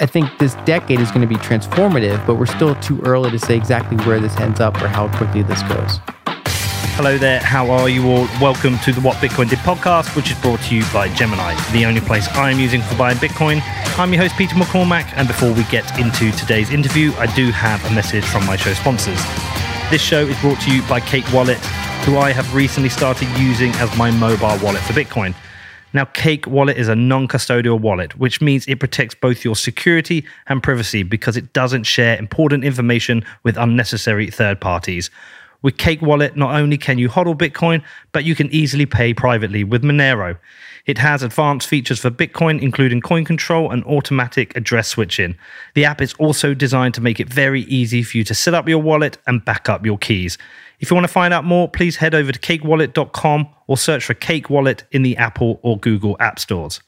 I think this decade is going to be transformative, but we're still too early to say exactly where this ends up or how quickly this goes. Hello there, how are you all? Welcome to the What Bitcoin Did podcast, which is brought to you by Gemini, the only place I am using for buying Bitcoin. I'm your host, Peter McCormack, and before we get into today's interview, I do have a message from my show sponsors. This show is brought to you by Cake Wallet, who I have recently started using as my mobile wallet for Bitcoin. Now, Cake Wallet is a non custodial wallet, which means it protects both your security and privacy because it doesn't share important information with unnecessary third parties. With Cake Wallet, not only can you hodl Bitcoin, but you can easily pay privately with Monero. It has advanced features for Bitcoin, including coin control and automatic address switching. The app is also designed to make it very easy for you to set up your wallet and back up your keys. If you want to find out more, please head over to cakewallet.com or search for Cake Wallet in the Apple or Google App Stores.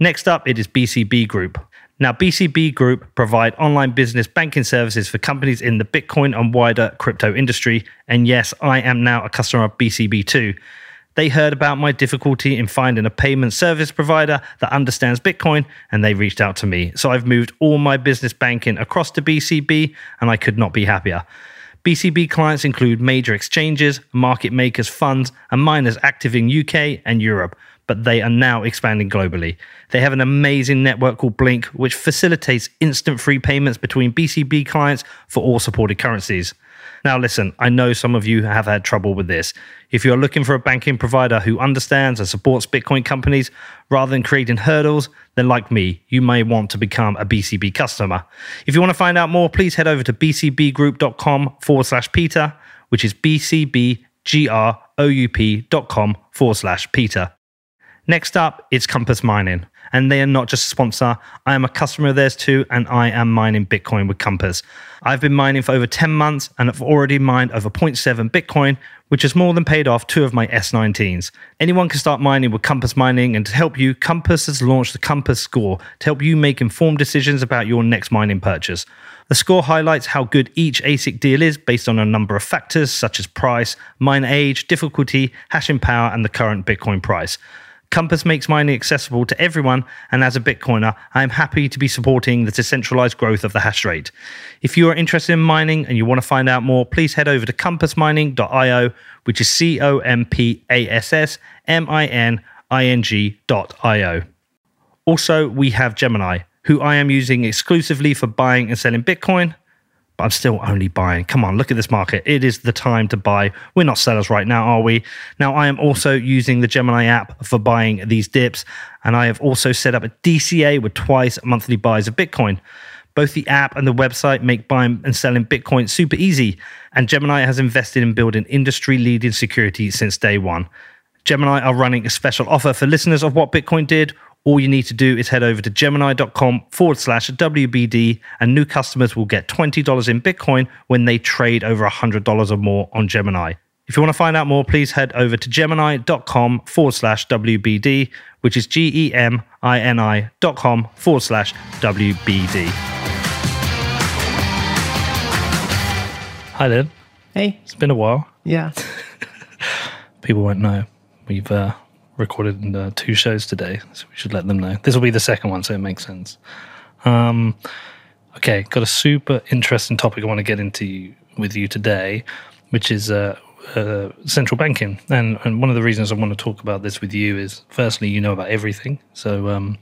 Next up, it is BCB Group. Now, BCB Group provide online business banking services for companies in the Bitcoin and wider crypto industry. And yes, I am now a customer of BCB too. They heard about my difficulty in finding a payment service provider that understands Bitcoin and they reached out to me. So I've moved all my business banking across to BCB and I could not be happier. BCB clients include major exchanges, market makers, funds, and miners active in UK and Europe but they are now expanding globally. They have an amazing network called BLINC, which facilitates instant free payments between BCB clients for all supported currencies. Now, listen, I know some of you have had trouble with this. If you're looking for a banking provider who understands and supports Bitcoin companies rather than creating hurdles, then like me, you may want to become a BCB customer. If you want to find out more, please head over to bcbgroup.com forward slash Peter, which is bcbgroup.com forward slash Peter. Next up, it's Compass Mining. And they are not just a sponsor. I am a customer of theirs too, and I am mining Bitcoin with Compass. I've been mining for over 10 months and have already mined over 0.7 Bitcoin, which has more than paid off two of my S19s. Anyone can start mining with Compass Mining, and to help you, Compass has launched the Compass Score to help you make informed decisions about your next mining purchase. The score highlights how good each ASIC deal is based on a number of factors such as price, mine age, difficulty, hashing power, and the current Bitcoin price. Compass makes mining accessible to everyone, and as a Bitcoiner, I am happy to be supporting the decentralized growth of the hash rate. If you are interested in mining and you want to find out more, please head over to compassmining.io, which is C O M P A S S M I N I N G.io. Also, we have Gemini, who I am using exclusively for buying and selling Bitcoin but I'm still only buying. Come on, look at this market. It is the time to buy. We're not sellers right now, are we? Now, I am also using the Gemini app for buying these dips, and I have also set up a DCA with twice monthly buys of Bitcoin. Both the app and the website make buying and selling Bitcoin super easy, and Gemini has invested in building industry leading security since day one. Gemini are running a special offer for listeners of What Bitcoin Did all you need to do is head over to gemini.com forward slash WBD, and new customers will get $20 in Bitcoin when they trade over $100 or more on Gemini. If you want to find out more, please head over to gemini.com forward slash WBD, which is G E M I N I dot com forward slash WBD. Hi there. Hey. It's been a while. Yeah. People won't know. We've uh, recorded in uh, two shows today, so we should let them know. This will be the second one, so it makes sense. Um, okay, got a super interesting topic I want to get into with you today, which is uh, uh, central banking. And, and one of the reasons I want to talk about this with you is, firstly, you know about everything, so um,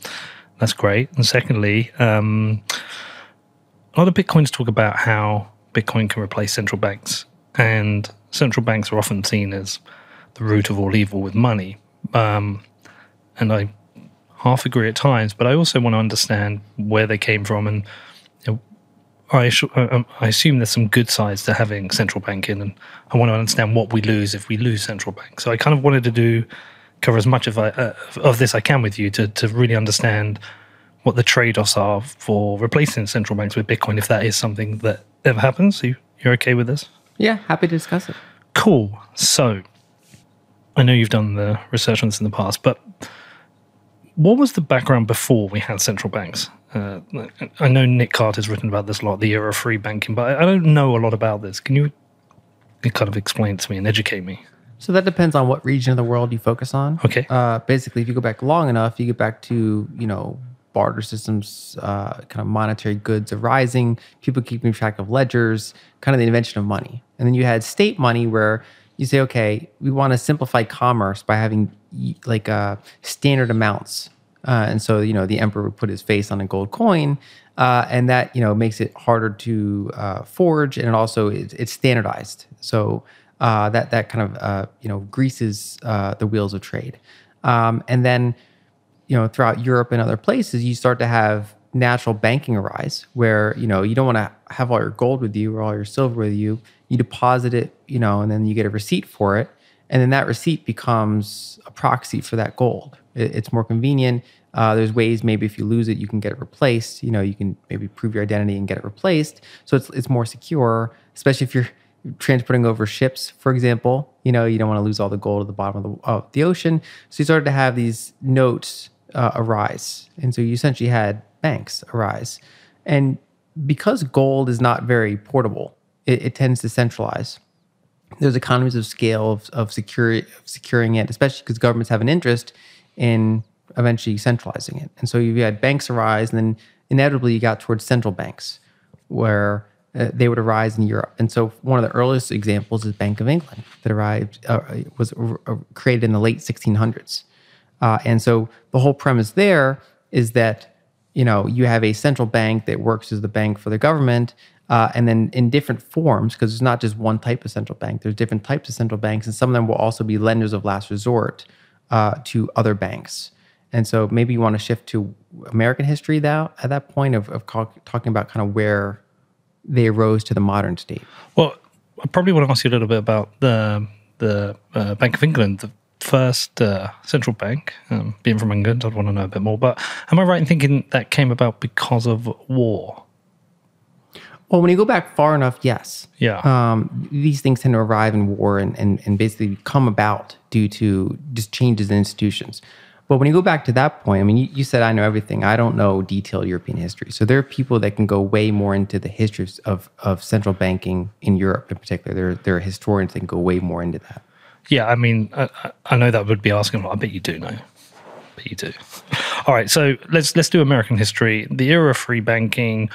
that's great. And secondly, um, a lot of Bitcoins talk about how Bitcoin can replace central banks, and central banks are often seen as the root of all evil with money. Um, and I half agree at times, but I also want to understand where they came from. And you know, I, uh, um, I assume there's some good sides to having central banking, and I want to understand what we lose if we lose central bank. So I kind of wanted to do cover as much of, I, uh, of this I can with you to, to really understand what the trade-offs are for replacing central banks with Bitcoin, if that is something that ever happens. So you, you're okay with this? Yeah, happy to discuss it. Cool. So I know you've done the research on this in the past, but what was the background before we had central banks? Uh, I know Nick Carter's written about this a lot, the era of free banking, but I don't know a lot about this. Can you kind of explain it to me and educate me? So that depends on what region of the world you focus on. Okay. Uh, basically, if you go back long enough, you get back to you know barter systems, uh, kind of monetary goods arising, people keeping track of ledgers, kind of the invention of money. And then you had state money where you say, okay, we want to simplify commerce by having like uh, standard amounts. Uh, and so, you know, the emperor would put his face on a gold coin, uh, and that, you know, makes it harder to uh, forge, and it also it's, it's standardized. So uh, that that kind of uh, you know greases the wheels of trade. Um, and then, you know, throughout Europe and other places, you start to have natural banking arise where, you know, you don't want to have all your gold with you or all your silver with you. You deposit it, you know, and then you get a receipt for it. And then that receipt becomes a proxy for that gold. It, it's more convenient. Uh, there's ways maybe if you lose it, you can get it replaced. You know, you can maybe prove your identity and get it replaced. So it's it's more secure, especially if you're transporting over ships, for example. You know, you don't want to lose all the gold at the bottom of the, of the ocean. So you started to have these notes uh, arise. And so you essentially had banks arise. And because gold is not very portable, it, it tends to centralize. There's economies of scale of, of, security, of securing it, especially because governments have an interest in eventually centralizing it. And so you had banks arise, and then inevitably you got towards central banks, where uh, they would arise in Europe. And so one of the earliest examples is Bank of England that arrived uh, was uh, created in the late 1600s. Uh, and so the whole premise there is that you know you have a central bank that works as the bank for the government, uh, and then in different forms because there's not just one type of central bank. There's different types of central banks, and some of them will also be lenders of last resort uh, to other banks. And so maybe you want to shift to American history now at that point of, of talking about kind of where they arose to the modern state? Well, I probably want to ask you a little bit about the the uh, Bank of England, first uh, central bank. Um, being from England, I'd want to know a bit more. But am I right in thinking that came about because of war? Well, when you go back far enough, yes. Yeah. Um, these things tend to arrive in war and, and, and basically come about due to just changes in institutions. But when you go back to that point, I mean, you, you, said I know everything. I don't know detailed European history. So there are people that can go way more into the histories of, of central banking in Europe in particular. There, there are historians that can go way more into that. Yeah, I mean, I, I know that would be asking. I bet you do know. But you do. All right, so let's let's do American history. The era of free banking.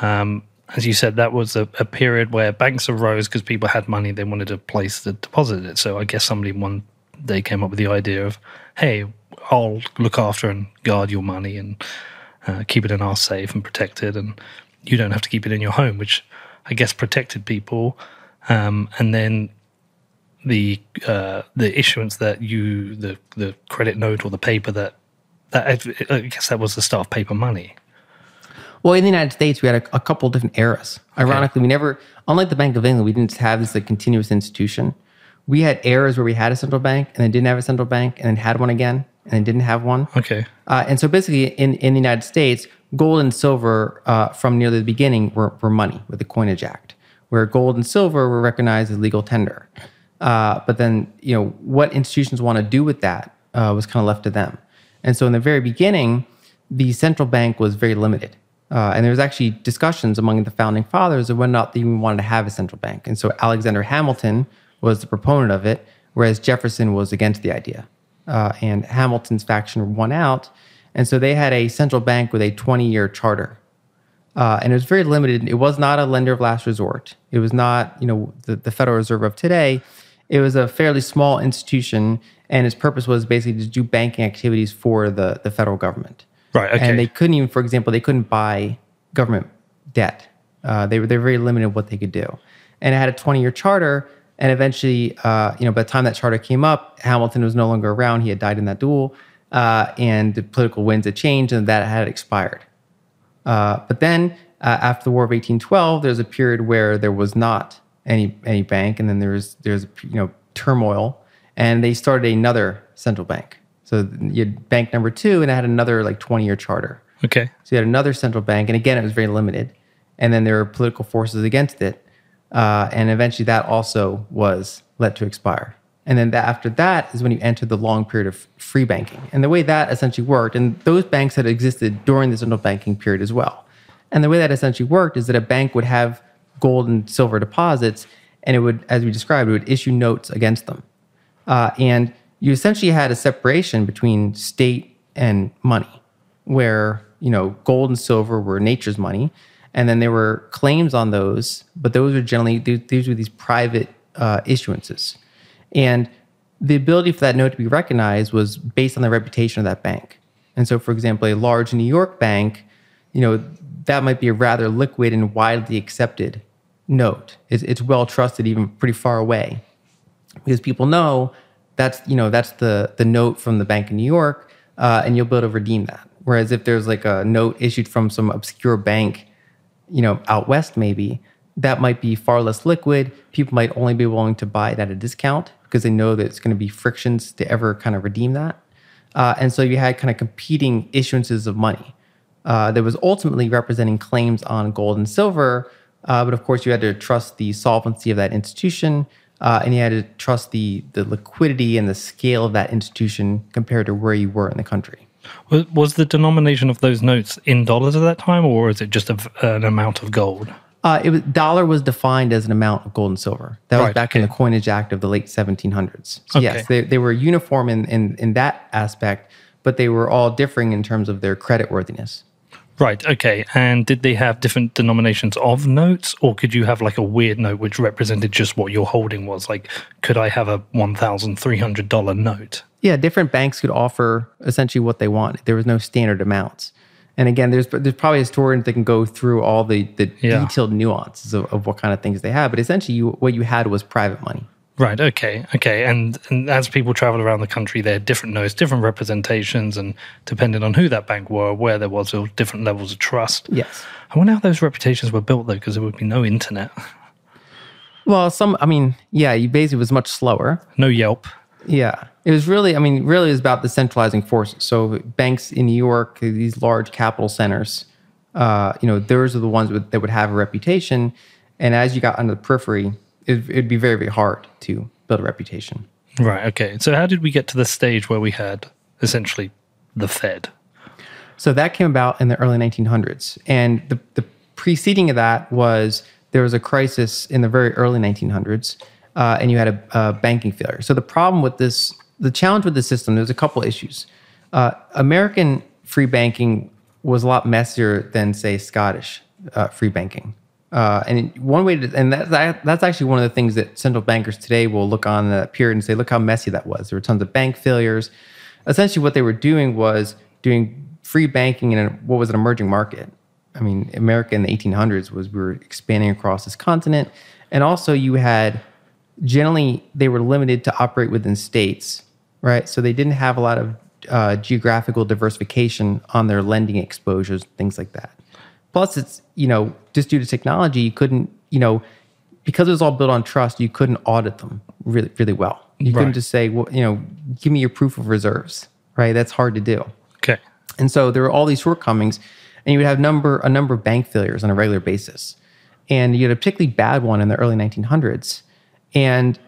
Um, as you said, that was a, a period where banks arose because people had money. They wanted a place to deposit it. So I guess somebody one day came up with the idea of, hey, I'll look after and guard your money and uh, keep it in our safe and protected, and you don't have to keep it in your home, which I guess protected people. Um, and then the uh, the issuance that you the the credit note or the paper that that I guess that was the start of paper money. Well, in the United States, we had a, a couple different eras. Ironically, okay. we never, unlike the Bank of England, we didn't have this like continuous institution. We had eras where we had a central bank and then didn't have a central bank and then had one again and then didn't have one. Okay. Uh, and so basically, in, in the United States, gold and silver uh, from nearly the beginning were, were money with the Coinage Act, where gold and silver were recognized as legal tender. Uh, but then, you know, what institutions want to do with that uh, was kind of left to them. And so in the very beginning, the central bank was very limited. Uh, and there was actually discussions among the founding fathers of whether or not they even wanted to have a central bank. And so Alexander Hamilton was the proponent of it, whereas Jefferson was against the idea uh, and Hamilton's faction won out. And so they had a central bank with a 20 year charter. Uh, and it was very limited. It was not a lender of last resort. It was not, you know, the, the Federal Reserve of today. It was a fairly small institution, and its purpose was basically to do banking activities for the, the federal government. Right. Okay. And they couldn't even, for example, they couldn't buy government debt. Uh, they were they're very limited what they could do, and it had a 20 year charter. And eventually, uh, you know, by the time that charter came up, Hamilton was no longer around. He had died in that duel, uh, and the political winds had changed, and that had expired. Uh, but then, uh, after the War of 1812, there's a period where there was not any any bank, and then there's there's you know turmoil, and they started another central bank. So you had bank number two, and it had another like 20 year charter. Okay. So you had another central bank, and again, it was very limited. And then there were political forces against it. Uh, and eventually that also was let to expire. And then that, after that is when you enter the long period of free banking. And the way that essentially worked, and those banks had existed during the central banking period as well. And the way that essentially worked is that a bank would have gold and silver deposits, and it would, as we described, it would issue notes against them. Uh, and you essentially had a separation between state and money, where you know, gold and silver were nature's money, and then there were claims on those, but those were generally these were these private uh, issuances, and the ability for that note to be recognized was based on the reputation of that bank. And so, for example, a large New York bank, you know, that might be a rather liquid and widely accepted note. It's, it's well trusted, even pretty far away, because people know that's you know that's the the note from the Bank of New York, uh, and you'll be able to redeem that. Whereas if there's like a note issued from some obscure bank, you know, out west maybe, that might be far less liquid. People might only be willing to buy it at a discount because they know that it's going to be frictions to ever kind of redeem that. Uh, and so you had kind of competing issuances of money uh, that was ultimately representing claims on gold and silver. Uh, but of course, you had to trust the solvency of that institution, uh, and you had to trust the the liquidity and the scale of that institution compared to where you were in the country. Was the denomination of those notes in dollars at that time, or is it just a, an amount of gold? Uh, it was dollar was defined as an amount of gold and silver. That was back okay. in the Coinage Act of the late 1700s. So okay. yes, they, they were uniform in, in in that aspect, but they were all differing in terms of their credit worthiness. Right. Okay. And did they have different denominations of notes, or could you have like a weird note which represented just what your holding was? Like, could I have a one thousand three hundred dollar note? Yeah, different banks could offer essentially what they wanted. There was no standard amounts. And again, there's there's probably historians that can go through all the the yeah. detailed nuances of, of what kind of things they have. But essentially, you, what you had was private money. Right. Okay. Okay. And, and as people travel around the country, they had different notes, different representations, and depending on who that bank were, where there was or different levels of trust. Yes. I wonder how those reputations were built though, because there would be no internet. Well, some. I mean, yeah, you basically was much slower. No Yelp. Yeah. It was really, I mean, really it was about the centralizing forces. So banks in New York, these large capital centers, uh, you know, those are the ones that would have a reputation. And as you got onto the periphery, it, it'd be very, very hard to build a reputation. Right. Okay. So how did we get to the stage where we had essentially the Fed? So that came about in the early 1900s. And the, the preceding of that was there was a crisis in the very early 1900s, uh, and you had a, a banking failure. So the problem with this the challenge with the system, there's a couple issues. Uh, American free banking was a lot messier than, say, Scottish uh, free banking. Uh, and one way to, and that, that, that's actually one of the things that central bankers today will look on that period and say, look how messy that was. There were tons of bank failures. Essentially, what they were doing was doing free banking in a, what was an emerging market. I mean, America in the 1800s was we were expanding across this continent, and also you had generally they were limited to operate within states right? So they didn't have a lot of uh, geographical diversification on their lending exposures, things like that. Plus, it's you know just due to technology, you couldn't you know because it was all built on trust, you couldn't audit them really really well. You right. couldn't just say, well, you know, give me your proof of reserves, right? That's hard to do. Okay. And so there were all these shortcomings, and you would have number a number of bank failures on a regular basis, and you had a particularly bad one in the early 1900s, and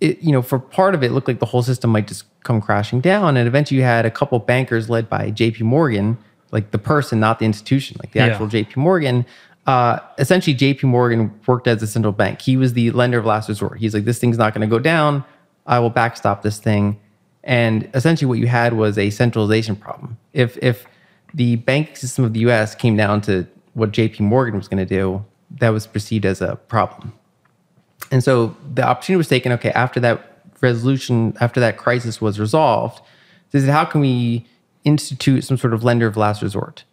it, you know, for part of it, it looked like the whole system might just come crashing down. And eventually you had a couple bankers led by JP Morgan, like the person, not the institution, like the actual yeah. JP Morgan. Uh, essentially, JP Morgan worked as a central bank. He was the lender of last resort. He's like, this thing's not going to go down. I will backstop this thing. And essentially, what you had was a centralization problem. If if the banking system of the U.S. came down to what JP Morgan was going to do, that was perceived as a problem. And so the opportunity was taken. Okay, after that resolution, after that crisis was resolved, they said, how can we institute some sort of lender of last resort?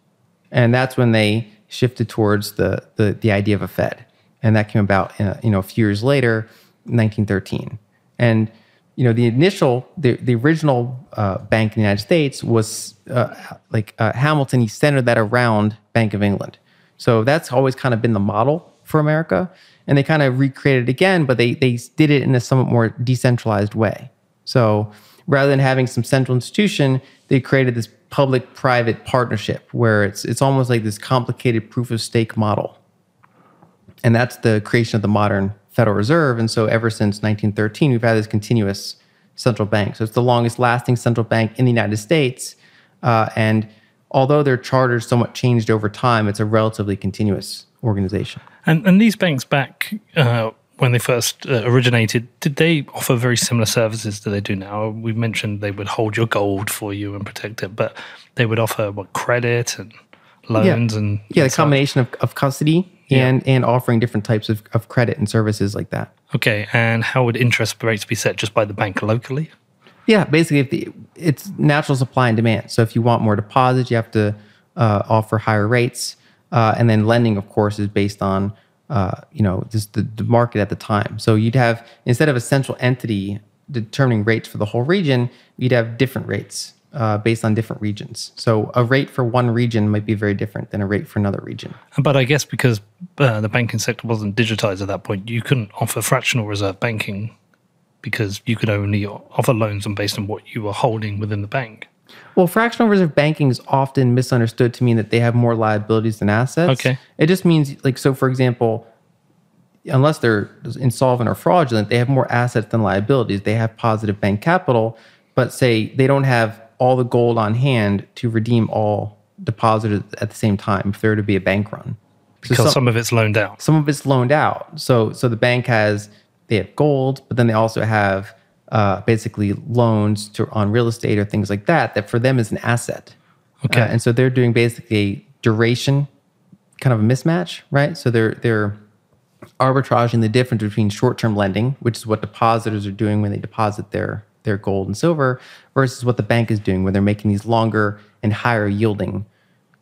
And that's when they shifted towards the the, the idea of a Fed, and that came about in, uh, you know a few years later, 1913. And you know the initial the, the original uh, bank in the United States was uh, like uh, Hamilton. He centered that around Bank of England. So that's always kind of been the model for America and they kind of recreated it again, but they they did it in a somewhat more decentralized way. So rather than having some central institution, they created this public-private partnership where it's it's almost like this complicated proof of stake model. And that's the creation of the modern Federal Reserve. And so ever since 1913, we've had this continuous central bank. So it's the longest lasting central bank in the United States. Uh, and although their charters somewhat changed over time, it's a relatively continuous organization. And and these banks back uh, when they first uh, originated, did they offer very similar services that they do now? We mentioned they would hold your gold for you and protect it, but they would offer what credit and loans and Yeah, the and such. combination of, of custody Yeah. and and offering different types of, of credit and services like that. Okay, and how would interest rates be set just by the bank locally? Yeah, basically, if the, it's natural supply and demand. So if you want more deposits, you have to uh, offer higher rates, uh, and then lending, of course, is based on uh, you know just the, the market at the time. So you'd have instead of a central entity determining rates for the whole region, you'd have different rates uh, based on different regions. So a rate for one region might be very different than a rate for another region. But I guess because uh, the banking sector wasn't digitized at that point, you couldn't offer fractional reserve banking because you could only offer loans based on what you were holding within the bank. Well, fractional reserve banking is often misunderstood to mean that they have more liabilities than assets. Okay. It just means, like, so for example, unless they're insolvent or fraudulent, they have more assets than liabilities. They have positive bank capital, but say they don't have all the gold on hand to redeem all depositors at the same time if there were to be a bank run. So Because some- some of it's loaned out. some of it's loaned out. So so the bank has they have gold, but then they also have uh, basically loans to on real estate or things like that. That for them is an asset. Okay. Uh, and so they're doing basically duration kind of a mismatch, right? So they're they're arbitraging the difference between short-term lending, which is what depositors are doing when they deposit their their gold and silver, versus what the bank is doing when they're making these longer and higher yielding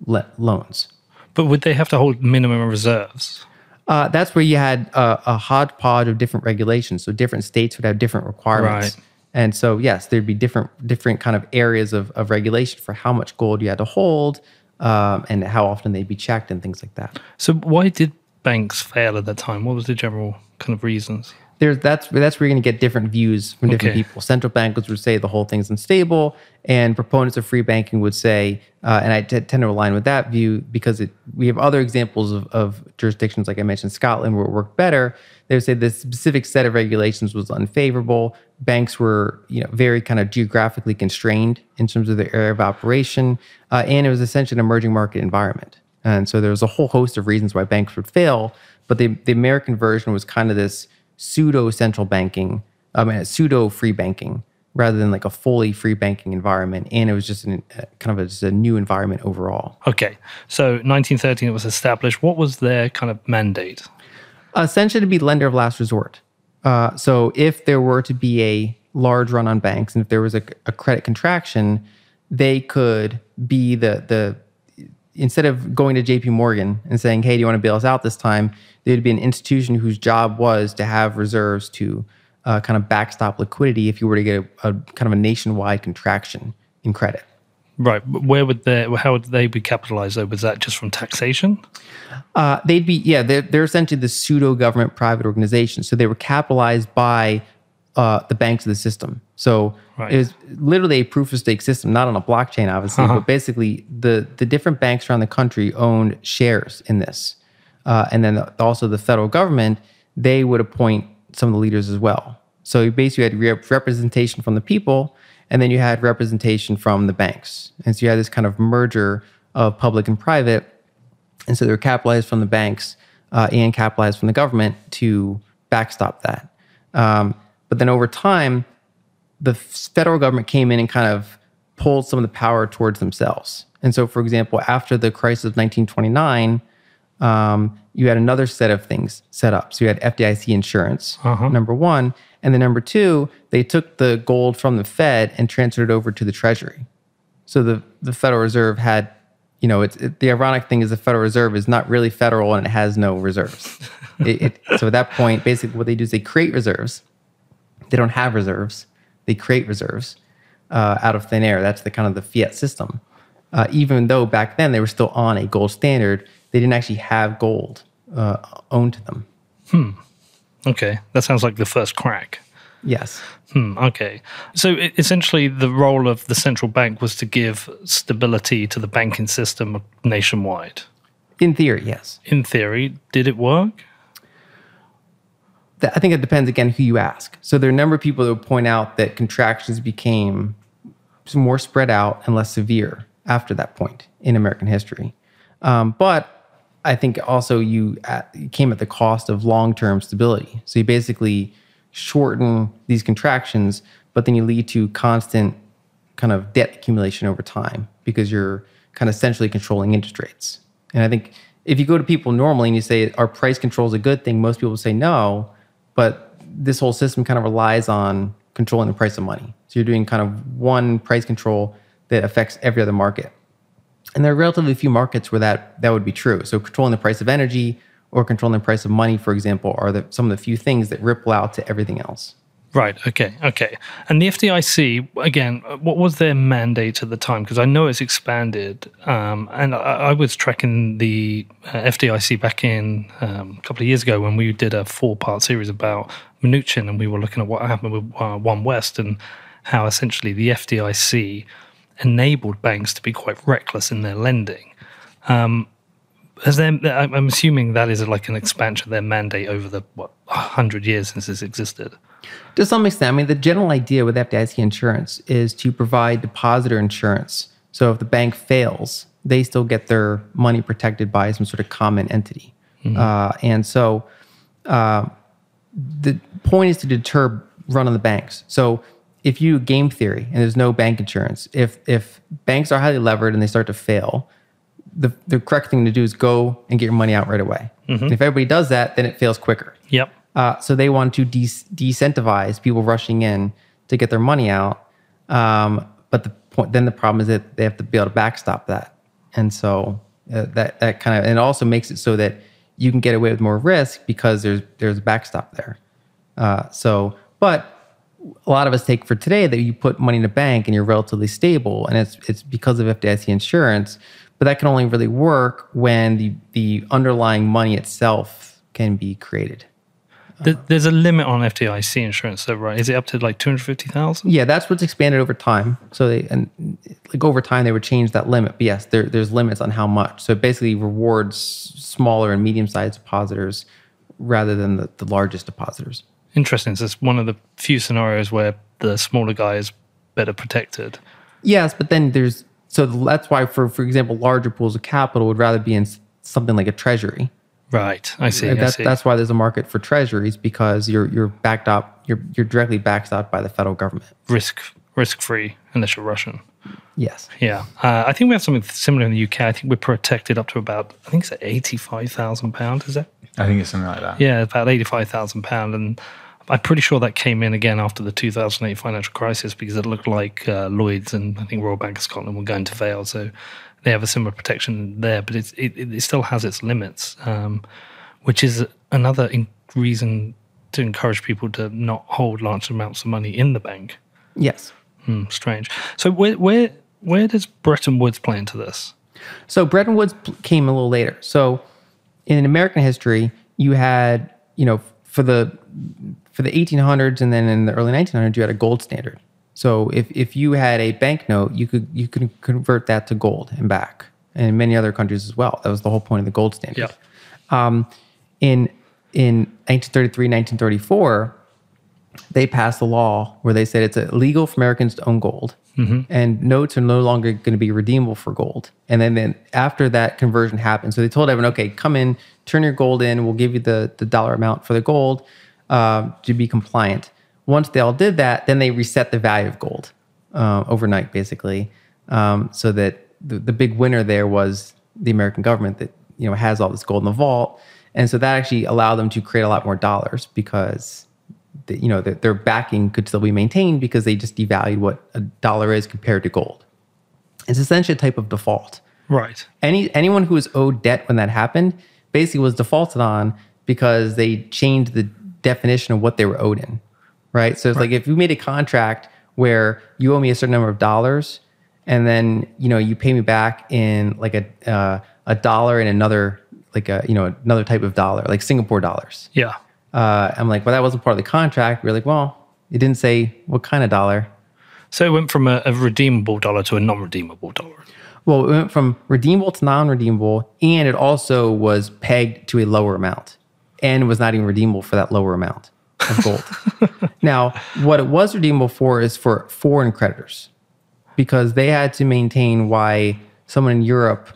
le- loans. But would they have to hold minimum reserves? Uh, that's where you had uh, a hodgepodge of different regulations. So different states would have different requirements. Right. And so yes, there'd be different different kind of areas of, of regulation for how much gold you had to hold um, and how often they'd be checked and things like that. So why did banks fail at that time? What was the general kind of reasons? There's that's that's where you're going to get different views from different Okay. people. Central bankers would say the whole thing's unstable, and proponents of free banking would say, uh, and I t- tend to align with that view because it, we have other examples of, of jurisdictions, like I mentioned, Scotland, where it worked better. They would say the specific set of regulations was unfavorable. Banks were, you know, very kind of geographically constrained in terms of their area of operation, uh, and it was essentially an emerging market environment. And so there was a whole host of reasons why banks would fail. But the, the American version was kind of this pseudo central banking, I mean, pseudo free banking rather than like a fully free banking environment. And it was just an, uh, kind of a, just a new environment overall. Okay, so 1913 it was established. What was their kind of mandate? Essentially, to be lender of last resort. Uh, so if there were to be a large run on banks and if there was a, a credit contraction, they could be the the instead of going to JP Morgan and saying, "Hey, do you want to bail us out this time?" There'd be an institution whose job was to have reserves to uh, kind of backstop liquidity if you were to get a, a kind of a nationwide contraction in credit. Right, where would they? How would they be capitalized? Though was that just from taxation? Uh, they'd be yeah they're, they're essentially the pseudo government private organization so they were capitalized by uh, the banks of the system. So Right. it was literally a proof of stake system not on a blockchain obviously but basically the the different banks around the country owned shares in this. Uh, and then also the federal government they would appoint some of the leaders as well. So you basically had rep- representation from the people and then you had representation from the banks. And so you had this kind of merger of public and private. And so they were capitalized from the banks uh, and capitalized from the government to backstop that. Um, but then over time, the federal government came in and kind of pulled some of the power towards themselves. And so, for example, after the crisis of 1929, um, you had another set of things set up. So you had FDIC insurance, number one. And then number two, they took the gold from the Fed and transferred it over to the Treasury. So the, the Federal Reserve had, you know, it's it, the ironic thing is the Federal Reserve is not really federal and it has no reserves. it, it, so at that point, basically what they do is they create reserves. They don't have reserves. They create reserves uh, out of thin air. That's the kind of the fiat system. Uh, even though back then they were still on a gold standard, they didn't actually have gold uh, owned to them. Hmm. Okay, that sounds like the first crack. Yes. Hmm, okay. So essentially, the role of the central bank was to give stability to the banking system nationwide. In theory, yes. In theory, did it work? I think it depends again who you ask. So there are a number of people that point out that contractions became more spread out and less severe after that point in American history. Um, but I think also you, at, you came at the cost of long-term stability. So you basically shorten these contractions, but then you lead to constant kind of debt accumulation over time because you're kind of essentially controlling interest rates. And I think if you go to people normally and you say, are price controls a good thing? Most people say no, but this whole system kind of relies on controlling the price of money. So you're doing kind of one price control that affects every other market. And there are relatively few markets where that, that would be true. So controlling the price of energy or controlling the price of money, for example, are the, some of the few things that ripple out to everything else. Right. Okay. Okay. And the FDIC again, what was their mandate at the time? Because I know it's expanded. Um, and I, I, was tracking the uh, FDIC back in um, a couple of years ago when we did a four-part series about Mnuchin, and we were looking at what happened with uh, One West and how essentially the FDIC enabled banks to be quite reckless in their lending. Um, has there, I'm assuming that is like an expansion of their mandate over the what hundred years since this existed. To some extent, I mean, the general idea with FDIC insurance is to provide depositor insurance. So if the bank fails, they still get their money protected by some sort of common entity. Mm-hmm. Uh, and so uh, the point is to deter run on the banks. So if you game theory and there's no bank insurance, if if banks are highly levered and they start to fail, the, the correct thing to do is go and get your money out right away. Mm-hmm. If everybody does that, then it fails quicker. Yep. Uh, so they want to de- decentivize people rushing in to get their money out. Um, but the point, then the problem is that they have to be able to backstop that, and so uh, that that kind of and it also makes it so that you can get away with more risk because there's there's a backstop there. Uh, so, but a lot of us take for today that you put money in a bank and you're relatively stable, and it's it's because of FDIC insurance. But that can only really work when the the underlying money itself can be created. There's a limit on FDIC insurance, though, right? Is it up to like two hundred fifty thousand? Yeah, that's what's expanded over time. So they and like over time they would change that limit. But yes, there, there's limits on how much. So it basically rewards smaller and medium sized depositors rather than the, the largest depositors. Interesting. So it's one of the few scenarios where the smaller guy is better protected. Yes, but then there's so that's why for for example, larger pools of capital would rather be in something like a treasury Right, I see. That's, I see. that's why there's a market for treasuries because you're you're backed up. You're you're directly backstopped by the federal government. Risk risk free unless you're Russian. Yes. Yeah, uh, I think we have something similar in the UK. I think we're protected up to about I think it's eighty five thousand pound. Is it? I think it's something like that. Yeah, about eighty five thousand pound, and I'm pretty sure that came in again after the 2008 financial crisis because it looked like uh, Lloyd's and I think Royal Bank of Scotland were going to fail. So they have a similar protection there, but it, it still has its limits, um, which is another in- reason to encourage people to not hold large amounts of money in the bank. Yes. Hmm, strange. So where where where does Bretton Woods play into this? So Bretton Woods came a little later. So in American history, you had you know for the for the 1800s and then in the early 1900s, you had a gold standard. So if, if you had a banknote, you could you could convert that to gold and back, and in many other countries as well. That was the whole point of the gold standard. Yeah. Um, in in 1933, 1934, they passed a law where they said it's illegal for Americans to own gold, mm-hmm. and notes are no longer going to be redeemable for gold. And then, then after that conversion happened, so they told everyone, okay, come in, turn your gold in, we'll give you the the dollar amount for the gold uh, to be compliant once they all did that, then they reset the value of gold uh, overnight, basically, um, so that the, the big winner there was the American government that you know has all this gold in the vault, and so that actually allowed them to create a lot more dollars because the, you know the, their backing could still be maintained because they just devalued what a dollar is compared to gold. It's essentially a type of default. Right. Any anyone who was owed debt when that happened basically was defaulted on because they changed the definition of what they were owed in right? So it's right. like if you made a contract where you owe me a certain number of dollars, and then you know you pay me back in like a uh, a dollar and another like a you know another type of dollar, like Singapore dollars. Yeah. Uh, I'm like, well, that wasn't part of the contract. We're like, well, it didn't say what kind of dollar. So it went from a, a redeemable dollar to a non-redeemable dollar. Well, it went from redeemable to non-redeemable, and it also was pegged to a lower amount, and was not even redeemable for that lower amount of gold. now, what it was redeemable for is for foreign creditors because they had to maintain why someone in Europe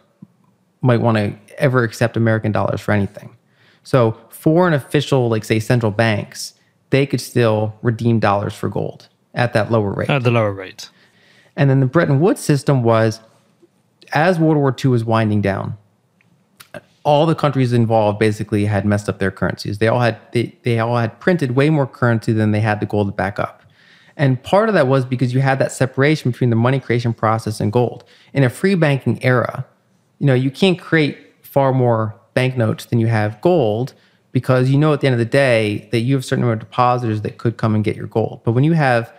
might want to ever accept American dollars for anything. So, foreign official, like say central banks, they could still redeem dollars for gold at that lower rate. At the lower rate. And then the Bretton Woods system was as World War II was winding down, all the countries involved basically had messed up their currencies. They all had they, they all had printed way more currency than they had the gold to back up. And part of that was because you had that separation between the money creation process and gold. In a free banking era, you know, you can't create far more banknotes than you have gold because you know at the end of the day that you have a certain number of depositors that could come and get your gold. But when you have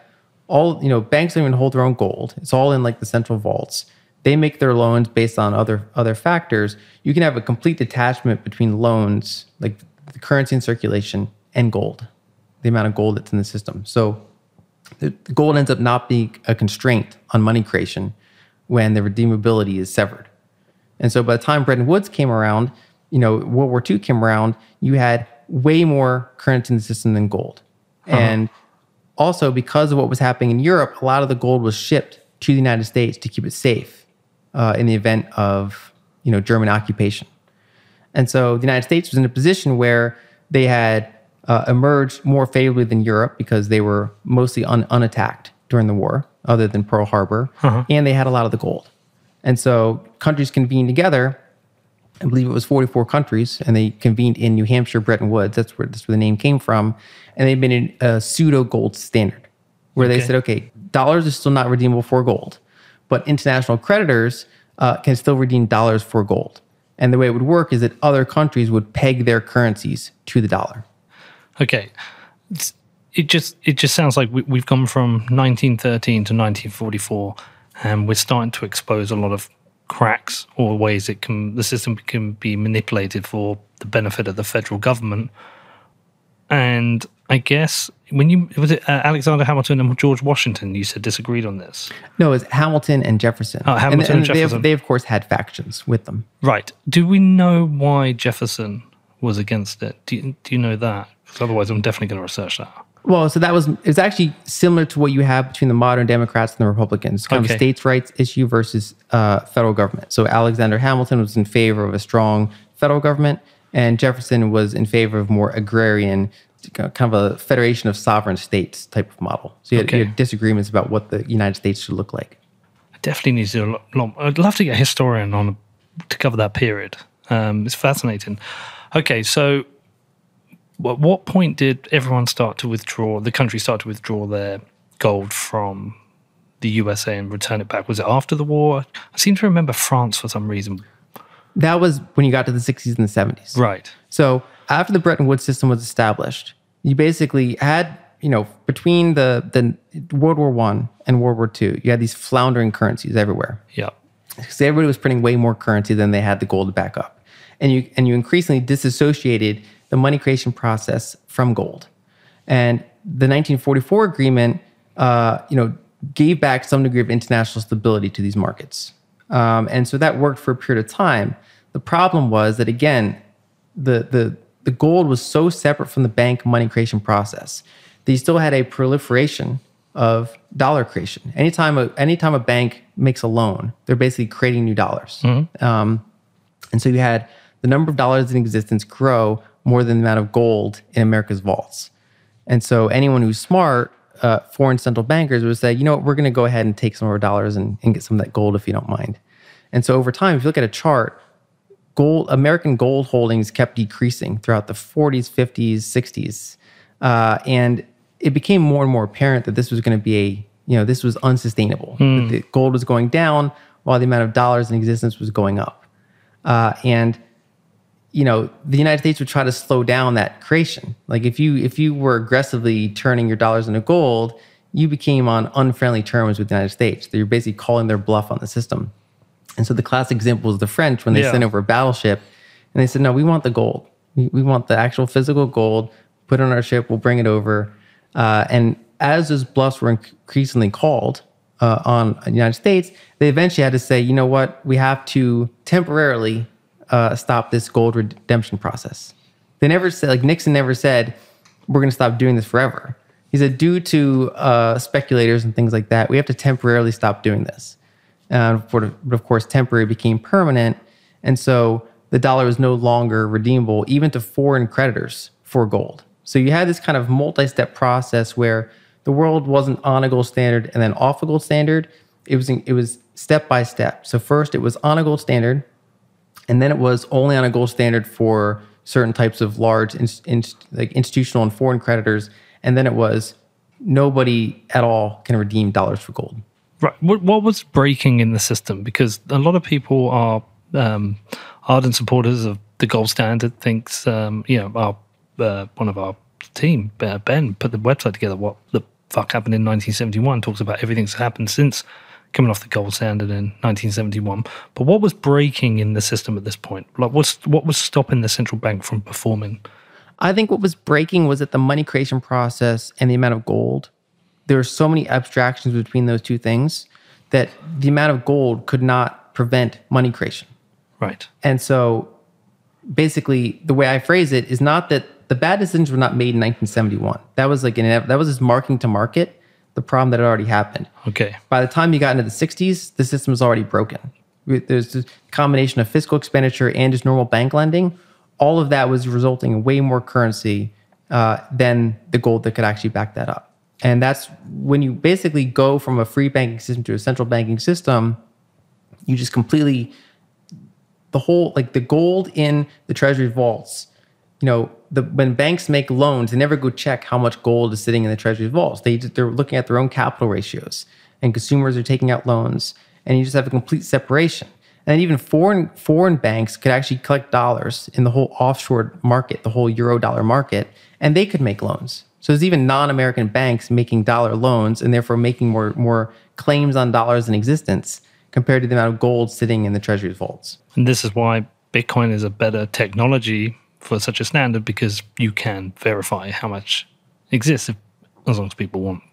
all, you know, banks don't even hold their own gold. It's all in like the central vaults. They make their loans based on other other factors. You can have a complete detachment between loans, like the currency in circulation, and gold, the amount of gold that's in the system. So the gold ends up not being a constraint on money creation when the redeemability is severed. And so by the time Bretton Woods came around, you know, World War II came around, you had way more currency in the system than gold. Uh-huh. And also because of what was happening in Europe, a lot of the gold was shipped to the United States to keep it safe uh, in the event of, you know, German occupation. And so the United States was in a position where they had uh, emerged more favorably than Europe because they were mostly un- unattacked during the war, other than Pearl Harbor, uh-huh. and they had a lot of the gold. And so countries convened together. I believe it was 44 countries, and they convened in New Hampshire, Bretton Woods. That's where that's where the name came from. And they made a pseudo gold standard, where okay. they said, okay, dollars are still not redeemable for gold, but international creditors uh, can still redeem dollars for gold. And the way it would work is that other countries would peg their currencies to the dollar. Okay, it's, it just it just sounds like we, we've gone from 1913 to 1944, and we're starting to expose a lot of cracks or ways it can the system can be manipulated for the benefit of the federal government. And I guess when you was it uh, Alexander Hamilton and George Washington, you said disagreed on this. No, it was Hamilton and Jefferson. Oh, Hamilton and, and, and Jefferson. They, have, they of course had factions with them. Right. Do we know why Jefferson was against it? Do you, do you know that? Because otherwise, I'm definitely going to research that. Well, so that was it's actually similar to what you have between the modern Democrats and the Republicans, kind okay. of states' rights issue versus uh, federal government. So Alexander Hamilton was in favor of a strong federal government, and Jefferson was in favor of more agrarian, kind of a federation of sovereign states type of model. So you had, okay. you had disagreements about what the United States should look like. I definitely need to. do a lot. I'd love to get a historian on to cover that period. Um, it's fascinating. Okay, so at what point did everyone start to withdraw, the country start to withdraw their gold from the USA and return it back? Was it after the war? I seem to remember France for some reason. That was when you got to the 60s and the 70s. Right. So after the Bretton Woods system was established, you basically had, you know, between the, the World War One and World War Two, you had these floundering currencies everywhere. Yeah. Because everybody was printing way more currency than they had the gold to back up. And you and you increasingly disassociated the money creation process from gold. And the 1944 agreement, uh, you know, gave back some degree of international stability to these markets. Um, and so that worked for a period of time. The problem was that again, the the the gold was so separate from the bank money creation process that you still had a proliferation of dollar creation. Anytime a, anytime a bank makes a loan, they're basically creating new dollars. Mm-hmm. Um, and so you had the number of dollars in existence grow more than the amount of gold in America's vaults. And so anyone who's smart, uh, foreign central bankers would say, you know what, we're going to go ahead and take some of our dollars and, and get some of that gold if you don't mind. And so over time, if you look at a chart, gold American gold holdings kept decreasing throughout the 40s, 50s, 60s, uh, and it became more and more apparent that this was going to be a you know this was unsustainable. Mm. the gold was going down while the amount of dollars in existence was going up, uh, and you know the united states would try to slow down that creation. Like if you if you were aggressively turning your dollars into gold you became on unfriendly terms with the united states. You're basically calling their bluff on the system and so the classic example is the french when they yeah. sent over a battleship and they said no we want the gold we, we want the actual physical gold put on our ship we'll bring it over uh, and as those bluffs were increasingly called uh, on the united states they eventually had to say you know what we have to temporarily uh, stop this gold redemption process. They never said, like Nixon never said, we're going to stop doing this forever. He said, due to uh, speculators and things like that, we have to temporarily stop doing this. Uh, but of course, temporary became permanent. And so the dollar was no longer redeemable, even to foreign creditors for gold. So you had this kind of multi step process where the world wasn't on a gold standard and then off a gold standard. it was it was step by step. So first it was on a gold standard, and then it was only on a gold standard for certain types of large in, in, like institutional and foreign creditors, and then it was nobody at all can redeem dollars for gold. Right. What, what was breaking in the system? Because a lot of people are um, ardent supporters of the gold standard. Thinks um, you know our uh, one of our team, uh, Ben, put the website together. What the fuck happened in 1971? Talks about everything that's happened since coming off the gold standard in 1971. But what was breaking in the system at this point? Like, what's what was stopping the central bank from performing? I think what was breaking was that the money creation process and the amount of gold. There were so many abstractions between those two things that the amount of gold could not prevent money creation. Right. And so basically the way I phrase it is not that the bad decisions were not made in 1971. That was like an that was just marking to market the problem that had already happened. Okay. By the time you got into the 60s, the system was already broken. There's a combination of fiscal expenditure and just normal bank lending. All of that was resulting in way more currency uh, than the gold that could actually back that up. And that's when you basically go from a free banking system to a central banking system, you just completely the whole like the gold in the treasury vaults. You know the when banks make loans they never go check how much gold is sitting in the treasury vaults. They they're looking at their own capital ratios. And consumers are taking out loans and you just have a complete separation. And even foreign foreign banks could actually collect dollars in the whole offshore market the whole euro dollar market and they could make loans so there's even non-american banks making dollar loans and therefore making more more claims on dollars in existence compared to the amount of gold sitting in the treasury vaults And this is why Bitcoin is a better technology for such a standard because you can verify how much exists if, as long as people want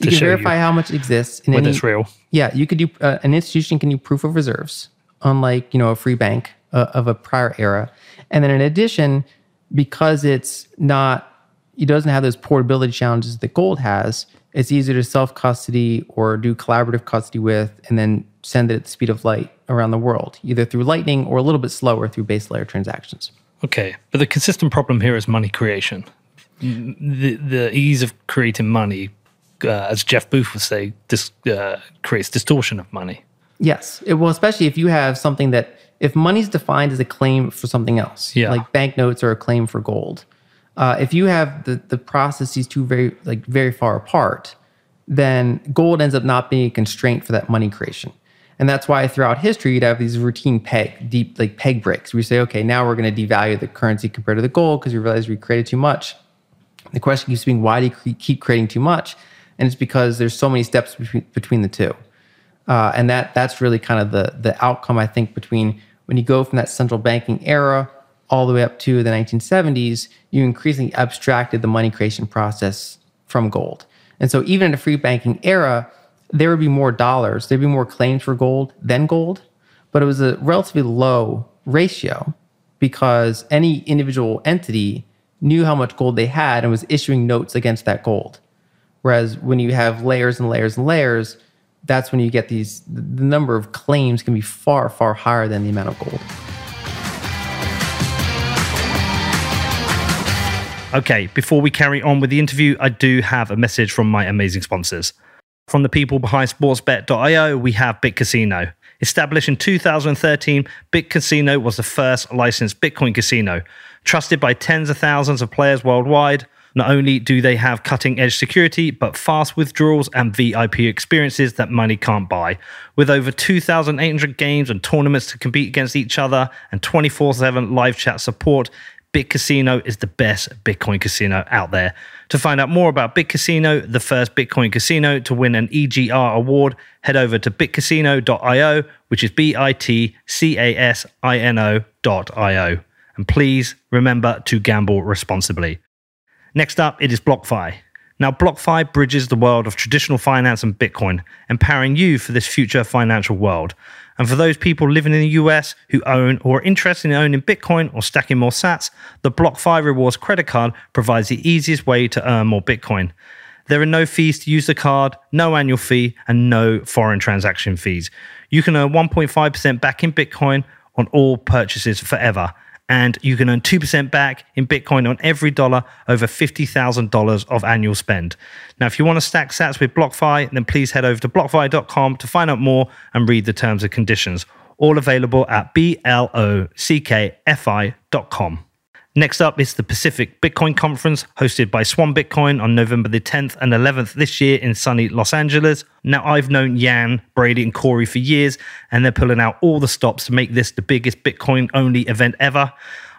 to you can verify you how much exists in whether any, it's real. Yeah, you could do uh, an institution can do proof of reserves, unlike you know a free bank uh, of a prior era. And then in addition, because it's not, it doesn't have those portability challenges that gold has. It's easier to self custody or do collaborative custody with, and then send it at the speed of light around the world, either through Lightning or a little bit slower through base layer transactions. Okay, but the consistent problem here is money creation. The the ease of creating money, uh, as Jeff Booth would say, this uh, creates distortion of money. Yes. It, well, especially if you have something that, if money's defined as a claim for something else, Yeah. like banknotes are a claim for gold. Uh, if you have the, the processes too very like very far apart, then gold ends up not being a constraint for that money creation. And that's why throughout history you'd have these routine peg, deep like peg breaks. you say, okay, now we're going to devalue the currency compared to the gold because we realize we created too much. The question keeps being, why do you keep creating too much? And it's because there's so many steps between, between the two. Uh, and that that's really kind of the the outcome I think between when you go from that central banking era all the way up to the 1970s, you increasingly abstracted the money creation process from gold. And so even in a free banking era, there would be more dollars, there'd be more claims for gold than gold, but it was a relatively low ratio because any individual entity knew how much gold they had and was issuing notes against that gold. Whereas when you have layers and layers and layers, that's when you get these, the number of claims can be far, far higher than the amount of gold. Okay, before we carry on with the interview, I do have a message from my amazing sponsors. From the people behind sportsbet.io, we have Bit Casino. Established in 2013, Bit Casino was the first licensed Bitcoin casino, trusted by tens of thousands of players worldwide. Not only do they have cutting edge security, but fast withdrawals and VIP experiences that money can't buy. With over 2,800 games and tournaments to compete against each other and 24 7 live chat support, Bit Casino is the best Bitcoin casino out there. To find out more about Bit Casino, the first Bitcoin casino to win an EGR award, head over to bitcasino.io, which is B I T C A S I N O.io. And please remember to gamble responsibly. Next up, it is BlockFi. Now, BlockFi bridges the world of traditional finance and Bitcoin, empowering you for this future financial world. And for those people living in the US who own or are interested in owning Bitcoin or stacking more sats, the BlockFi Rewards credit card provides the easiest way to earn more Bitcoin. There are no fees to use the card, no annual fee, and no foreign transaction fees. You can earn 1.5% back in Bitcoin on all purchases forever. And you can earn 2% back in Bitcoin on every dollar over $50,000 of annual spend. Now, if you want to stack sats with BlockFi, then please head over to blockfi.com to find out more and read the terms and conditions. All available at B Next up is the Pacific Bitcoin Conference hosted by Swan Bitcoin on November the 10th and 11th this year in sunny Los Angeles. Now, I've known Yan, Brady, and Cory for years, and they're pulling out all the stops to make this the biggest Bitcoin only event ever.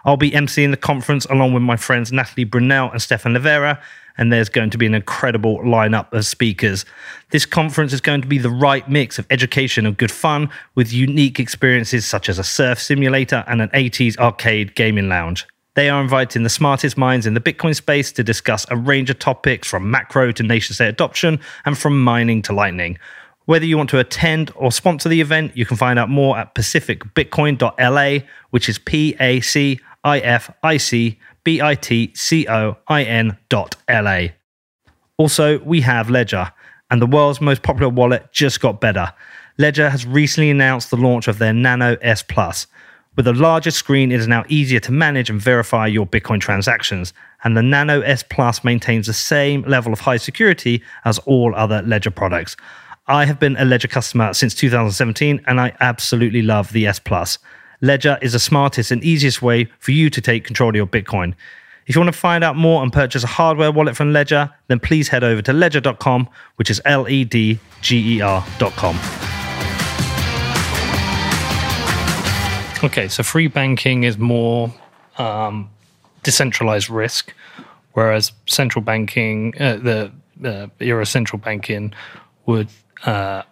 I'll be emceeing the conference along with my friends Natalie Brunell and Stefan Livera, and there's going to be an incredible lineup of speakers. This conference is going to be the right mix of education and good fun with unique experiences such as a surf simulator and an 80s arcade gaming lounge. They are inviting the smartest minds in the Bitcoin space to discuss a range of topics from macro to nation state adoption and from mining to lightning. Whether you want to attend or sponsor the event, you can find out more at pacificbitcoin.la, which is P A C I F I C B I T C O I N dot LA. Also, we have Ledger, and the world's most popular wallet just got better. Ledger has recently announced the launch of their Nano S Plus. With a larger screen, it is now easier to manage and verify your Bitcoin transactions, and the Nano S Plus maintains the same level of high security as all other Ledger products. I have been a Ledger customer since 2017, and I absolutely love the S Plus. Ledger is the smartest and easiest way for you to take control of your Bitcoin. If you want to find out more and purchase a hardware wallet from Ledger, then please head over to ledger.com, which is L E D G E R.com. Okay, so free banking is more um, decentralized risk, whereas central banking, uh, the uh, era central banking, would uh,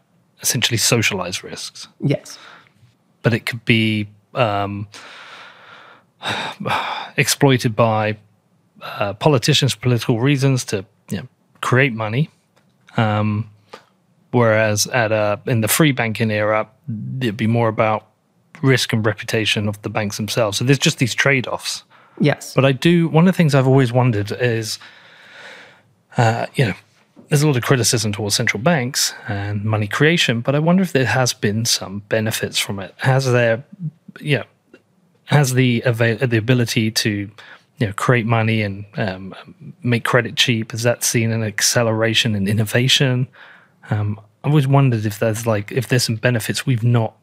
essentially socialize risks. Yes. But it could be um, exploited by uh, politicians for political reasons to you know, create money. Um, whereas at a, in the free banking era, it'd be more about risk and reputation of the banks themselves. So there's just these trade offs. Yes. But I do, one of the things I've always wondered is, uh, you know, there's a lot of criticism towards central banks and money creation, but I wonder if there has been some benefits from it. Has there, you know, has the avail- the ability to, you know, create money and um, make credit cheap? Has that seen an acceleration in innovation? Um, I always wondered if there's like if there's some benefits we've not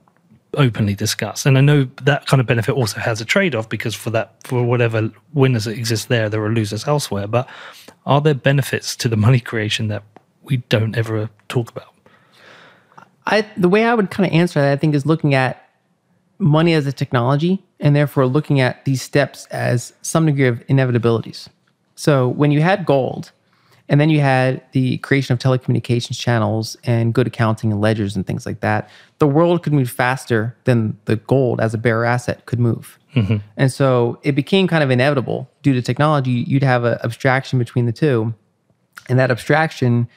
openly discussed. And I know that kind of benefit also has a trade off because for that, for whatever winners that exist there, there are losers elsewhere. But are there benefits to the money creation that we don't ever talk about? I the way I would kind of answer that I think is looking at money as a technology and therefore looking at these steps as some degree of inevitabilities. So when you had gold and then you had the creation of telecommunications channels and good accounting and ledgers and things like that, the world could move faster than the gold as a bearer asset could move. Mm-hmm. And so it became kind of inevitable due to technology, you'd have an abstraction between the two. And that abstraction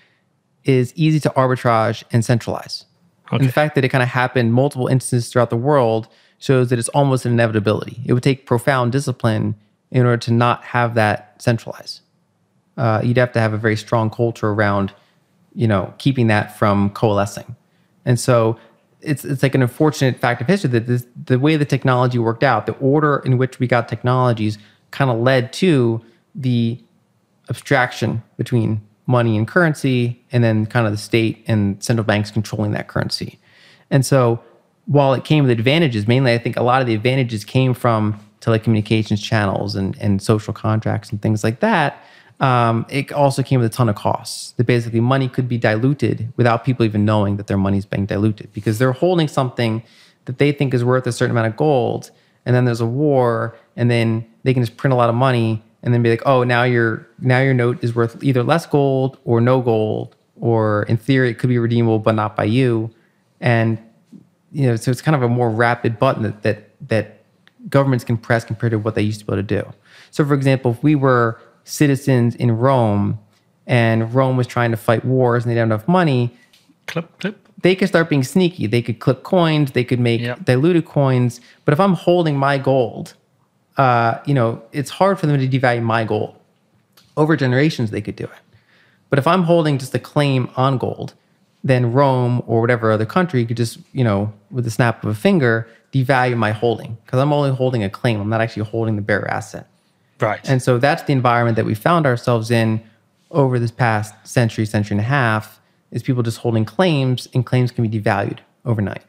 is easy to arbitrage and centralize. And the fact that it kind of happened multiple instances throughout the world shows that it's almost an inevitability. It would take profound discipline in order to not have that centralized. Uh, you'd have to have a very strong culture around, you know, keeping that from coalescing. And so it's it's like an unfortunate fact of history that this, the way the technology worked out, the order in which we got technologies, kind of led to the abstraction between money and currency, and then kind of the state and central banks controlling that currency. And so, while it came with advantages, mainly I think a lot of the advantages came from telecommunications channels and, and social contracts and things like that. Um, it also came with a ton of costs. That basically money could be diluted without people even knowing that their money's being diluted because they're holding something that they think is worth a certain amount of gold, and then there's a war, and then they can just print a lot of money and then be like, oh, now your now your note is worth either less gold or no gold, or in theory it could be redeemable but not by you, and you know, so it's kind of a more rapid button that that that governments can press compared to what they used to be able to do. So, for example, if we were citizens in Rome and Rome was trying to fight wars and they didn't have enough money, Clip, clip. they could start being sneaky. They could clip coins, they could make Yep. diluted coins. But if I'm holding my gold, uh, you know, it's hard for them to devalue my gold. Over generations, they could do it. But if I'm holding just a claim on gold, then Rome or whatever other country could just, you know, with the snap of a finger, devalue my holding because I'm only holding a claim. I'm not actually holding the bare asset. Right. And so that's the environment that we found ourselves in over this past century, century and a half, is people just holding claims and claims can be devalued overnight.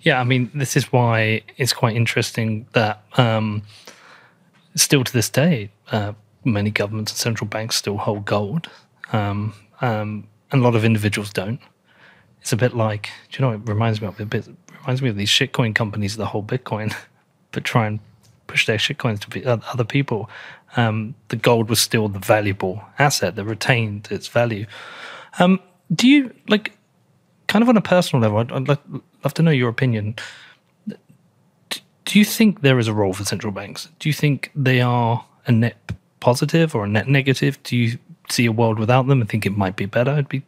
Yeah, I mean, this is why it's quite interesting that um, still to this day, uh, many governments and central banks still hold gold, um, um, and a lot of individuals don't. It's a bit like, do you know? It reminds me of a bit. Reminds me of these shitcoin companies that hold Bitcoin, but try and push their shitcoins to other people. Um, the gold was still the valuable asset that retained its value. Um, do you like, kind of on a personal level? I'd, I'd love to know your opinion. Do you think there is a role for central banks? Do you think they are a net positive or a net negative? Do you see a world without them and think it might be better? I'd be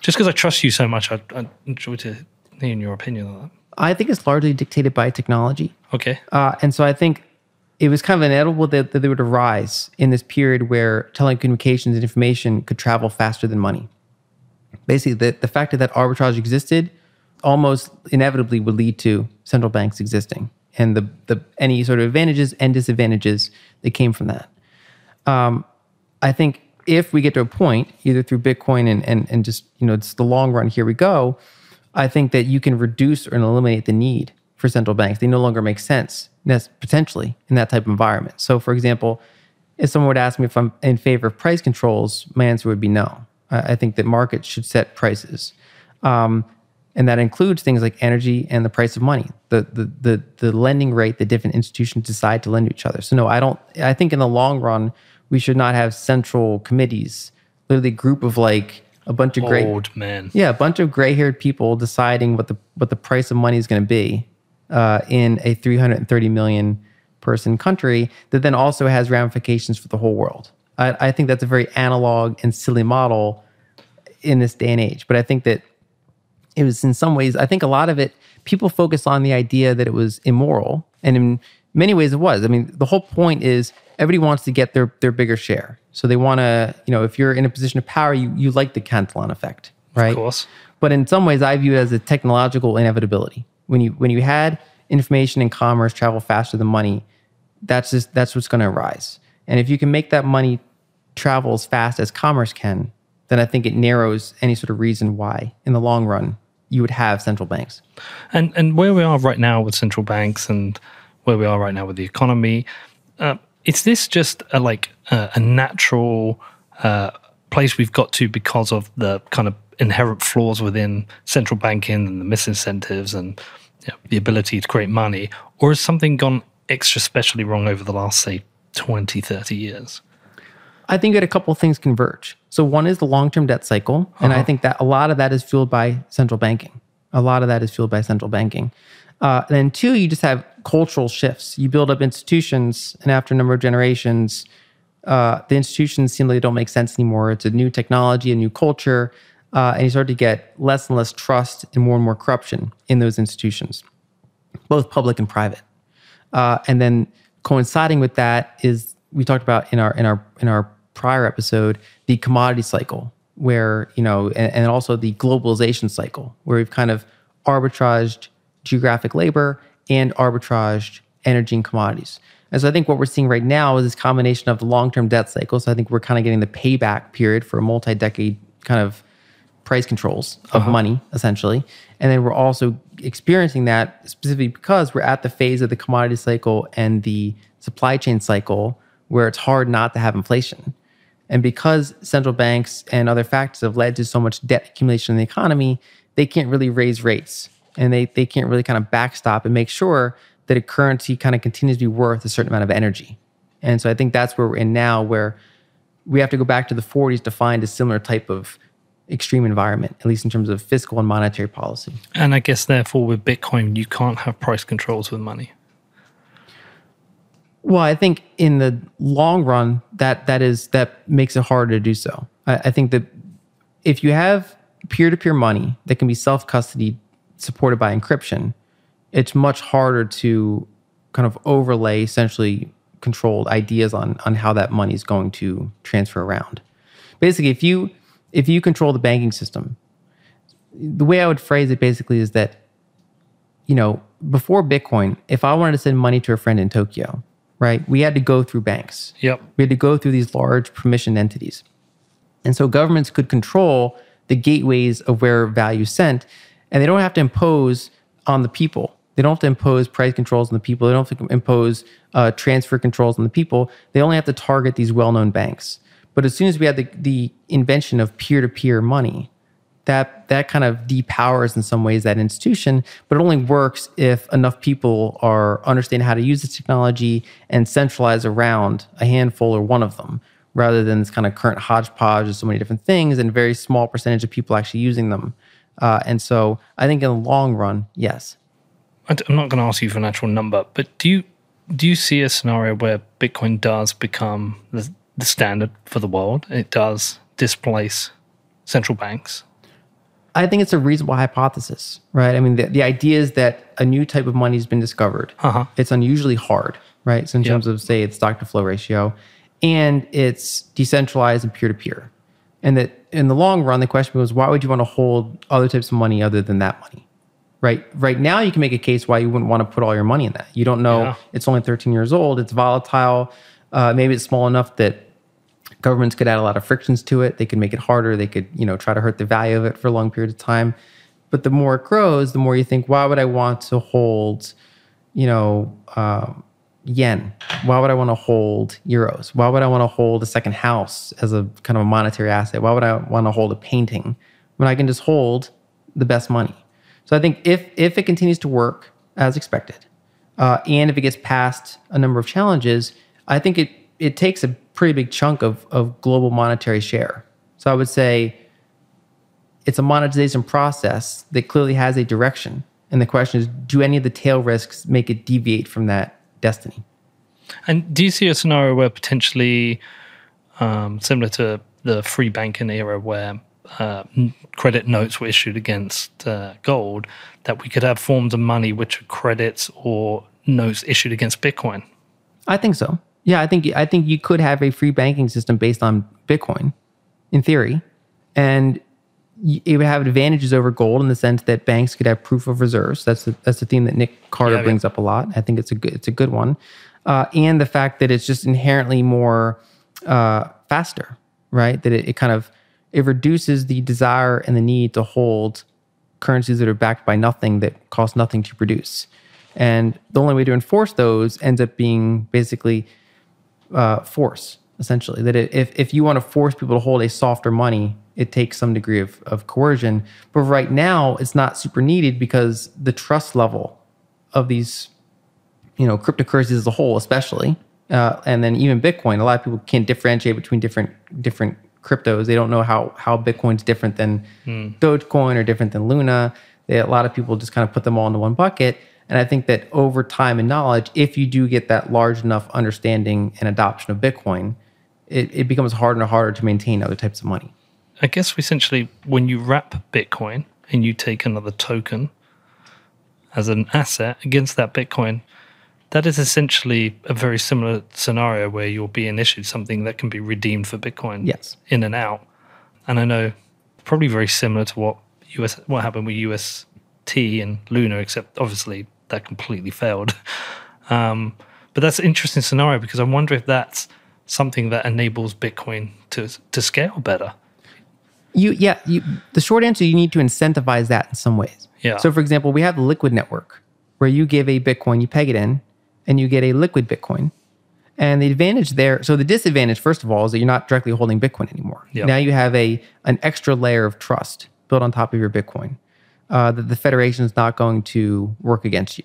just because I trust you so much. I'd, I'd enjoy to hear your opinion on that. I think it's largely dictated by technology. Okay. Uh, and so I think it was kind of inevitable that, that they would arise in this period where telecommunications and information could travel faster than money. Basically, the, the fact that that arbitrage existed almost inevitably would lead to central banks existing and the, the any sort of advantages and disadvantages that came from that. Um, I think if we get to a point, either through Bitcoin and, and, and just, you know, it's the long run, here we go, I think that you can reduce or eliminate the need for central banks. They no longer make sense potentially in that type of environment. So, for example, if someone would ask me if I'm in favor of price controls, my answer would be no. I, think that markets should set prices. Um, and that includes things like energy and the price of money, the, the the the lending rate that different institutions decide to lend to each other. So no, I don't. I think in the long run, we should not have central committees, literally a group of like a bunch of gray Old man. yeah, a bunch of gray-haired people deciding what the what the price of money is going to be uh, in a 330 million person country that then also has ramifications for the whole world. I, I think that's a very analog and silly model in this day and age. But I think that it was in some ways, I think a lot of it, people focus on the idea that it was immoral. And in many ways it was. I mean, the whole point is everybody wants to get their, their bigger share. So they want to, you know, if you're in a position of power, you, you like the Cantillon effect, right? Of course. But in some ways, I view it as a technological inevitability. When you when you had information and commerce travel faster than money, that's just that's what's going to arise. And if you can make that money travel as fast as commerce can, then I think it narrows any sort of reason why, in the long run, you would have central banks. And and where we are right now with central banks and where we are right now with the economy, uh, is this just a, like a, a natural uh, place we've got to because of the kind of inherent flaws within central banking and the misincentives and you know, the ability to create money, or has something gone extra specially wrong over the last say 20, 30 years? I think that a couple of things converge. So one is the long-term debt cycle, and I think that a lot of that is fueled by central banking. A lot of that is fueled by central banking. Uh, then two, you just have cultural shifts. You build up institutions, and after a number of generations, uh, the institutions seem like they don't make sense anymore. It's a new technology, a new culture, uh, and you start to get less and less trust and more and more corruption in those institutions, both public and private. Uh, and then coinciding with that is we talked about in our in our in our prior episode the commodity cycle, where you know, and, and also the globalization cycle, where we've kind of arbitraged geographic labor and arbitraged energy and commodities. And so I think what we're seeing right now is this combination of the long-term debt cycle. So I think we're kind of getting the payback period for a multi-decade kind of price controls of uh-huh. money, essentially. And then we're also experiencing that specifically because we're at the phase of the commodity cycle and the supply chain cycle where it's hard not to have inflation. And because central banks and other factors have led to so much debt accumulation in the economy, they can't really raise rates and they, they can't really kind of backstop and make sure that a currency kind of continues to be worth a certain amount of energy. And so I think that's where we're in now, where we have to go back to the 40s to find a similar type of extreme environment, at least in terms of fiscal and monetary policy. And I guess therefore with Bitcoin, you can't have price controls with money. Well, I think in the long run, that that is that makes it harder to do so. I, I think that if you have peer-to-peer money that can be self-custody supported by encryption, it's much harder to kind of overlay essentially controlled ideas on on how that money is going to transfer around. Basically, if you if you control the banking system, the way I would phrase it basically is that you know, before Bitcoin, if I wanted to send money to a friend in Tokyo, right, we had to go through banks. Yep. We had to go through these large permissioned entities. And so governments could control the gateways of where value sent, and they don't have to impose on the people. They don't have to impose price controls on the people. They don't have to impose uh, transfer controls on the people. They only have to target these well known banks. But as soon as we had the, the invention of peer to peer money, that that kind of depowers in some ways that institution but it only works if enough people are understanding how to use this technology and centralize around a handful or one of them rather than this kind of current hodgepodge of so many different things and very small percentage of people actually using them. Uh, and so i think in the long run yes. I'm not going to ask you for an actual number, but do you do you see a scenario where Bitcoin does become the, the standard for the world? It does displace central banks. I think it's a reasonable hypothesis, right? I mean, the, the idea is that a new type of money has been discovered. Uh-huh. It's unusually hard, right? So in Yep. terms of say its stock to flow ratio, and it's decentralized and peer to peer, and that in the long run, the question was, why would you want to hold other types of money other than that money? Right, right now you can make a case why you wouldn't want to put all your money in that. You don't know Yeah. it's only 13 years old. It's volatile. Uh, maybe it's small enough that governments could add a lot of frictions to it. They could make it harder. They could, you know, try to hurt the value of it for a long period of time. But the more it grows, the more you think, why would I want to hold, you know, um, yen? Why would I want to hold euros? Why would I want to hold a second house as a kind of a monetary asset? Why would I want to hold a painting when I can just hold the best money? So I think if if it continues to work as expected, uh, and if it gets past a number of challenges, I think it it takes a pretty big chunk of of global monetary share. So I would say it's a monetization process that clearly has a direction, and the question is, do any of the tail risks make it deviate from that destiny? And do you see a scenario where potentially, um, similar to the free banking era, where uh, credit notes were issued against uh, gold, that we could have forms of money which are credits or notes issued against Bitcoin? I think so. Yeah, I think I think you could have a free banking system based on Bitcoin, in theory, and it would have advantages over gold in the sense that banks could have proof of reserves. That's the, that's the theme that Nick Carter Yeah, yeah. brings up a lot. I think it's a good it's a good one, uh, and the fact that it's just inherently more uh, faster, right? That it, it kind of it reduces the desire and the need to hold currencies that are backed by nothing that cost nothing to produce. And the only way to enforce those ends up being basically uh, force, essentially. That it, if, if you want to force people to hold a softer money, it takes some degree of, of coercion. But right now, it's not super needed because the trust level of these, you know, cryptocurrencies as a whole, especially, uh, and then even Bitcoin, a lot of people can't differentiate between different different cryptos. They don't know how how Bitcoin's different than Dogecoin or different than Luna. They, a lot of people just kind of put them all into one bucket. And I think that over time and knowledge, if you do get that large enough understanding and adoption of Bitcoin, it, it becomes harder and harder to maintain other types of money. I guess essentially when you wrap Bitcoin and you take another token as an asset against that Bitcoin, that is essentially a very similar scenario where you're being issued something that can be redeemed for Bitcoin Yes. in and out. And I know probably very similar to what US what happened with UST and Luna, except obviously that completely failed. Um, but that's an interesting scenario because I wonder if that's something that enables Bitcoin to to scale better. You yeah, you the short answer you need to incentivize that in some ways. Yeah. So for example, we have the liquid network where you give a Bitcoin, you peg it in, and you get a liquid Bitcoin. And the advantage there, so the disadvantage, first of all, is that you're not directly holding Bitcoin anymore. Yep. Now you have a an extra layer of trust built on top of your Bitcoin uh, that the Federation is not going to work against you.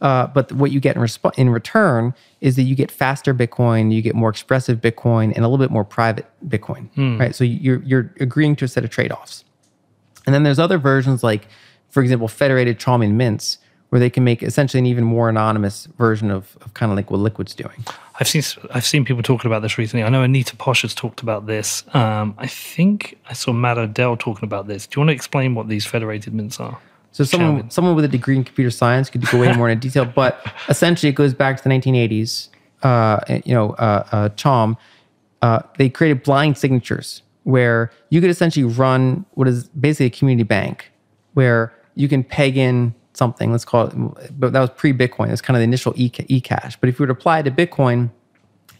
Uh, but what you get in, resp- in return is that you get faster Bitcoin, you get more expressive Bitcoin, and a little bit more private Bitcoin, right? So you're you're agreeing to a set of trade offs. And then there's other versions like, for example, federated Chaumian mints, where they can make essentially an even more anonymous version of, of kind of like what Liquid's doing. I've seen I've seen people talking about this recently. I know Anita Posch has talked about this. Um, I think I saw Matt Odell talking about this. Do you want to explain what these federated mints are? So someone someone with a degree in computer science could go way more into detail, but essentially it goes back to the 1980s. Uh, you know, uh, uh, Chaum, uh, they created blind signatures where you could essentially run what is basically a community bank, where you can peg in something. Let's call it, but that was pre Bitcoin. It's kind of the initial e cash. But if you were to apply it to Bitcoin,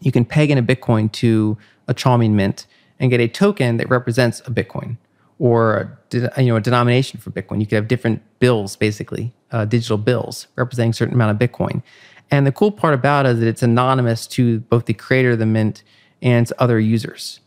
you can peg in a Bitcoin to a Chaumian mint and get a token that represents a Bitcoin or you know a denomination for Bitcoin. You could have different bills, basically uh, digital bills representing a certain amount of Bitcoin. And the cool part about it is that it's anonymous to both the creator of the mint and other users.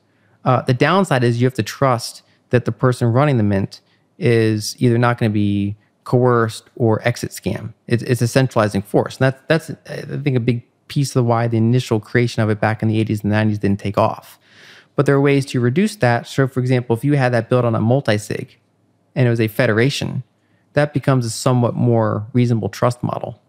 Uh, the downside is you have to trust that the person running the mint is either not going to be coerced or exit scam. It's, it's a centralizing force. And that's, that's, I think, a big piece of why the initial creation of it back in the 80s and 90s didn't take off. But there are ways to reduce that. So, for example, if you had that built on a multisig and it was a federation, that becomes a somewhat more reasonable trust model.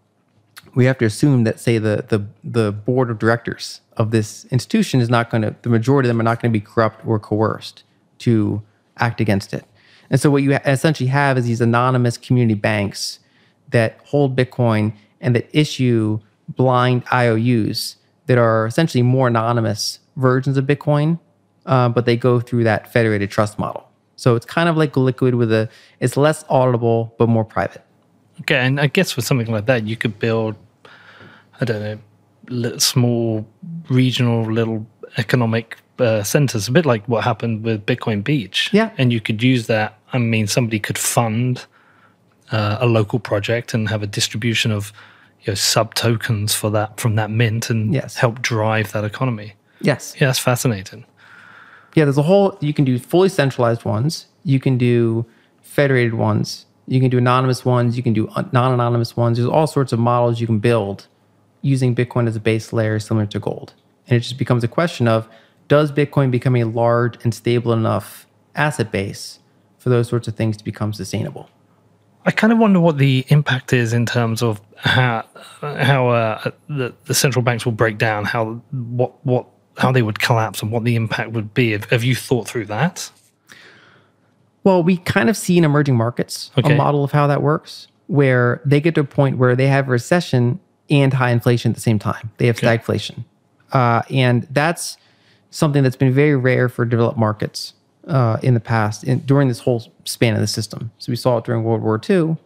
We have to assume that, say, the the the board of directors of this institution is not going to, the majority of them are not going to be corrupt or coerced to act against it. And so, what you essentially have is these anonymous community banks that hold Bitcoin and that issue blind IOUs that are essentially more anonymous versions of Bitcoin uh, but they go through that federated trust model. So it's kind of like liquid with a, it's less auditable, but more private. Okay. And I guess for something like that, you could build, I don't know, little, small regional little economic uh, centers, a bit like what happened with Bitcoin Beach. Yeah. And you could use that. I mean, somebody could fund uh, a local project and have a distribution of you know, sub tokens for that from that mint and yes. help drive that economy. Yes. Yeah, that's fascinating yeah, there's a whole, you can do fully centralized ones, you can do federated ones, you can do anonymous ones, you can do non anonymous ones. There's all sorts of models you can build using Bitcoin as a base layer similar to gold. And it just becomes a question of does Bitcoin become a large and stable enough asset base for those sorts of things to become sustainable? I kind of wonder what the impact is in terms of how how uh, the, the central banks will break down, how what what how they would collapse and what the impact would be. Have, have you thought through that? Well, we kind of see in emerging markets okay. a model of how that works, where they get to a point where they have recession and high inflation at the same time. They have okay. stagflation, uh, and that's something that's been very rare for developed markets uh, in the past in, during this whole span of the system. So we saw it during World War II.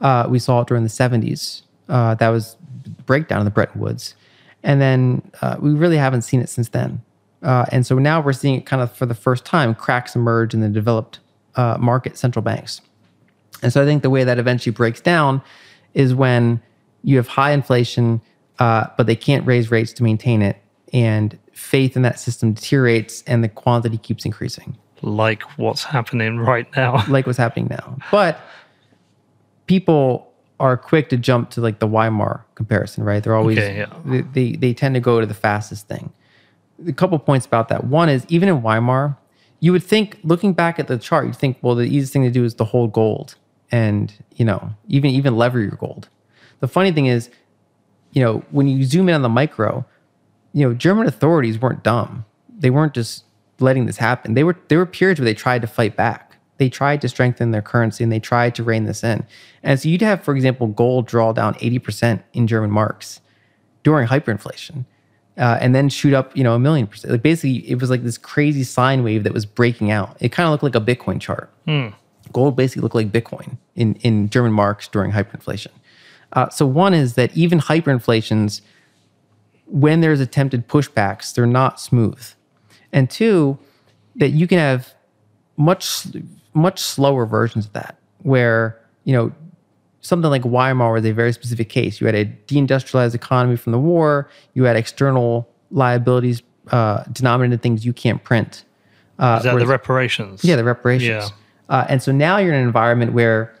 Uh, we saw it during the 70s. Uh, that was breakdown of the Bretton Woods. And then uh, we really haven't seen it since then. Uh, and so now we're seeing it kind of for the first time cracks emerge in the developed uh, market central banks. And so I think the way that eventually breaks down is when you have high inflation, but they can't raise rates to maintain it, and faith in that system deteriorates and the quantity keeps increasing. Like what's happening right now. like what's happening now. But people are quick to jump to like the Weimar comparison, right? They're always okay, yeah. they, they, they tend to go to the fastest thing. A couple points about that. One is even in Weimar, you would think looking back at the chart, you'd think, well, the easiest thing to do is to hold gold and you know even even lever your gold. The funny thing is, you know, when you zoom in on the micro, you know, German authorities weren't dumb. They weren't just letting this happen. They were there were periods where they tried to fight back they tried to strengthen their currency and they tried to rein this in. And so you'd have, for example, gold draw down 80% in German marks during hyperinflation. Uh, and then shoot up, you know, a million percent. Like basically, it was like this crazy sine wave that was breaking out. It kind of looked like a Bitcoin chart. Mm. Gold basically looked like Bitcoin in in German marks during hyperinflation. Uh, so one is that even hyperinflations, when there's attempted pushbacks, they're not smooth. And two, that you can have much much slower versions of that, where you know something like Weimar was a very specific case. You had a deindustrialized economy from the war. You had external liabilities uh, denominated things you can't print. Uh, Is that the reparations? Yeah, the reparations. Yeah. Uh, and so now you're in an environment where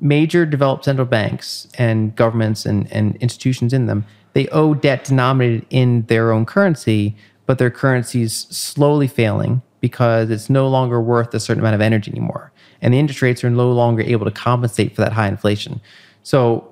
major developed central banks and governments and, and institutions in them they owe debt denominated in their own currency, but their currency's slowly failing because it's no longer worth a certain amount of energy anymore. And the interest rates are no longer able to compensate for that high inflation. So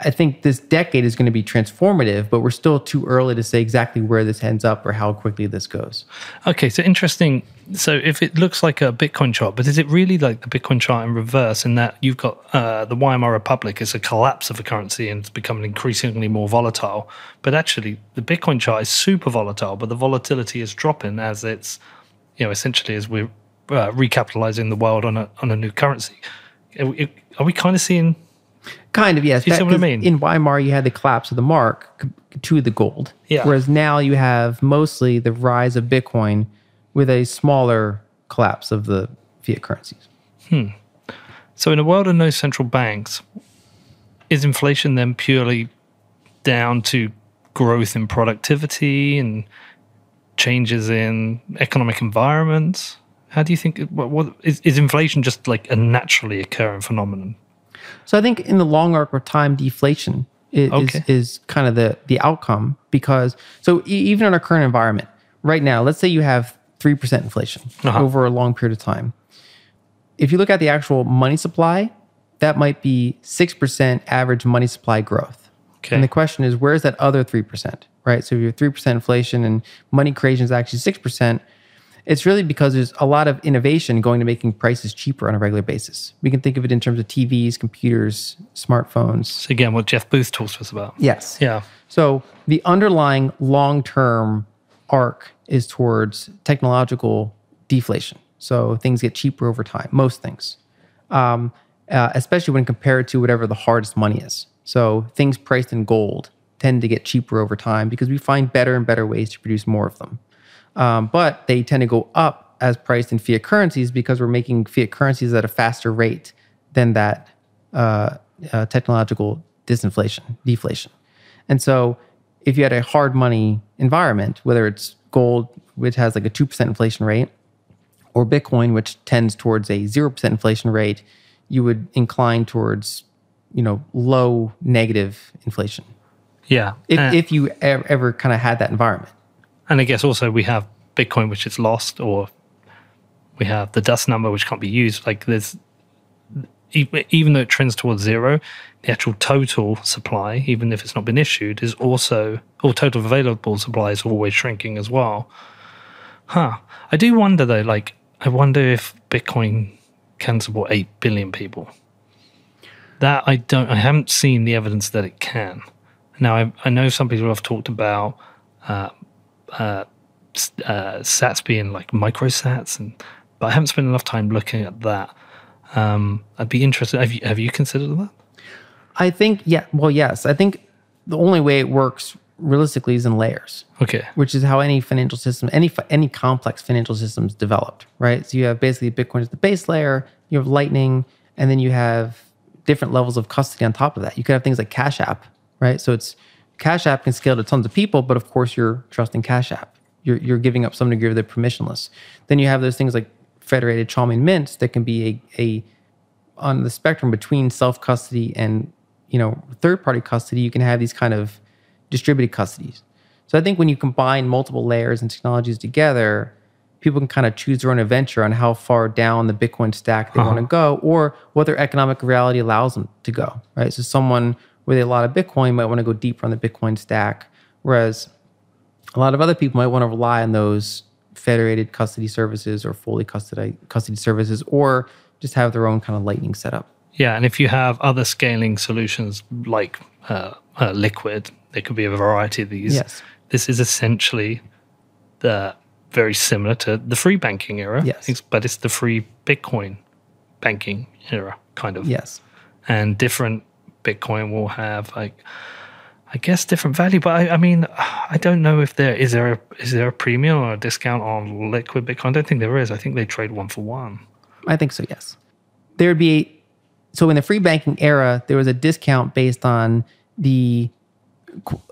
I think this decade is going to be transformative, but we're still too early to say exactly where this ends up or how quickly this goes. Okay, so interesting. So if it looks like a Bitcoin chart, but is it really like the Bitcoin chart in reverse in that you've got uh, the Weimar Republic is a collapse of a currency and it's becoming increasingly more volatile, but actually the Bitcoin chart is super volatile, but the volatility is dropping as it's you know, essentially as we're uh, recapitalizing the world on a on a new currency. Are we, are we kind of seeing Kind of, yes. You see what I mean? In Weimar, you had the collapse of the mark to the gold. Yeah. Whereas now you have mostly the rise of Bitcoin with a smaller collapse of the fiat currencies. Hmm. So, in a world of no central banks, is inflation then purely down to growth in productivity and changes in economic environments? How do you think? What, what is, is inflation just like a naturally occurring phenomenon? So I think in the long arc of time, deflation is, Okay. is, is kind of the, the outcome because, so even in our current environment, right now, let's say you have 3% inflation Uh-huh. over a long period of time. If you look at the actual money supply, that might be 6% average money supply growth. Okay. And the question is, where's that other 3%? Right. So if you have 3% inflation and money creation is actually 6%, it's really because there's a lot of innovation going to making prices cheaper on a regular basis. We can think of it in terms of TVs, computers, smartphones. So again, what Jeff Booth talks to us about. Yes. Yeah. So the underlying long term arc is towards technological deflation. So things get cheaper over time, most things, um, uh, especially when compared to whatever the hardest money is. So things priced in gold tend to get cheaper over time because we find better and better ways to produce more of them. Um, but they tend to go up as priced in fiat currencies because we're making fiat currencies at a faster rate than that uh, uh, technological disinflation, deflation. And so if you had a hard money environment, whether it's gold, which has like a 2% inflation rate, or Bitcoin, which tends towards a 0% inflation rate, you would incline towards, you know, low negative inflation. Yeah. If, Uh, if you ever, ever kind of had that environment. And I guess also we have Bitcoin, which is lost, or we have the dust number, which can't be used. Like there's, even though it trends towards zero, the actual total supply, even if it's not been issued, is also, or total available supply is always shrinking as well. Huh. I do wonder though, like, I wonder if Bitcoin can support 8 billion people. That I don't, I haven't seen the evidence that it can. Now, I, I know some people have talked about uh, uh, sats being like microsats, and but I haven't spent enough time looking at that. Um, I'd be interested. Have you have you considered that? I think, yeah, well, yes. I think the only way it works realistically is in layers. Okay. which is how any financial system, any any complex financial system is developed, right? So you have basically Bitcoin as the base layer, you have Lightning, and then you have different levels of custody on top of that. You could have things like Cash App, right? So it's Cash App can scale to tons of people, but of course you're trusting Cash App. You're you're giving up some degree of the permissionless. Then you have those things like federated Chaumian mints that can be a, a on the spectrum between self custody and you know third party custody. You can have these kind of distributed custodies. So I think when you combine multiple layers and technologies together, people can kind of choose their own adventure on how far down the Bitcoin stack they want to uh-huh. go or what their economic reality allows them to go, right? So someone with a lot of Bitcoin might want to go deeper on the Bitcoin stack, whereas a lot of other people might want to rely on those federated custody services or fully custody custody services or just have their own kind of lightning setup. Yeah, and if you have other scaling solutions like uh, uh, Liquid, there could be a variety of these. Yes. This is essentially the very similar to the free banking era. Yes. But it's the free Bitcoin banking era, kind of. Yes. and different Bitcoin will have like I guess different value. But I, I mean, I don't know if there is there a, is there a premium or a discount on liquid Bitcoin. I don't think there is. I think they trade one for one. I think so, yes. There would be so in the free banking era, there was a discount based on the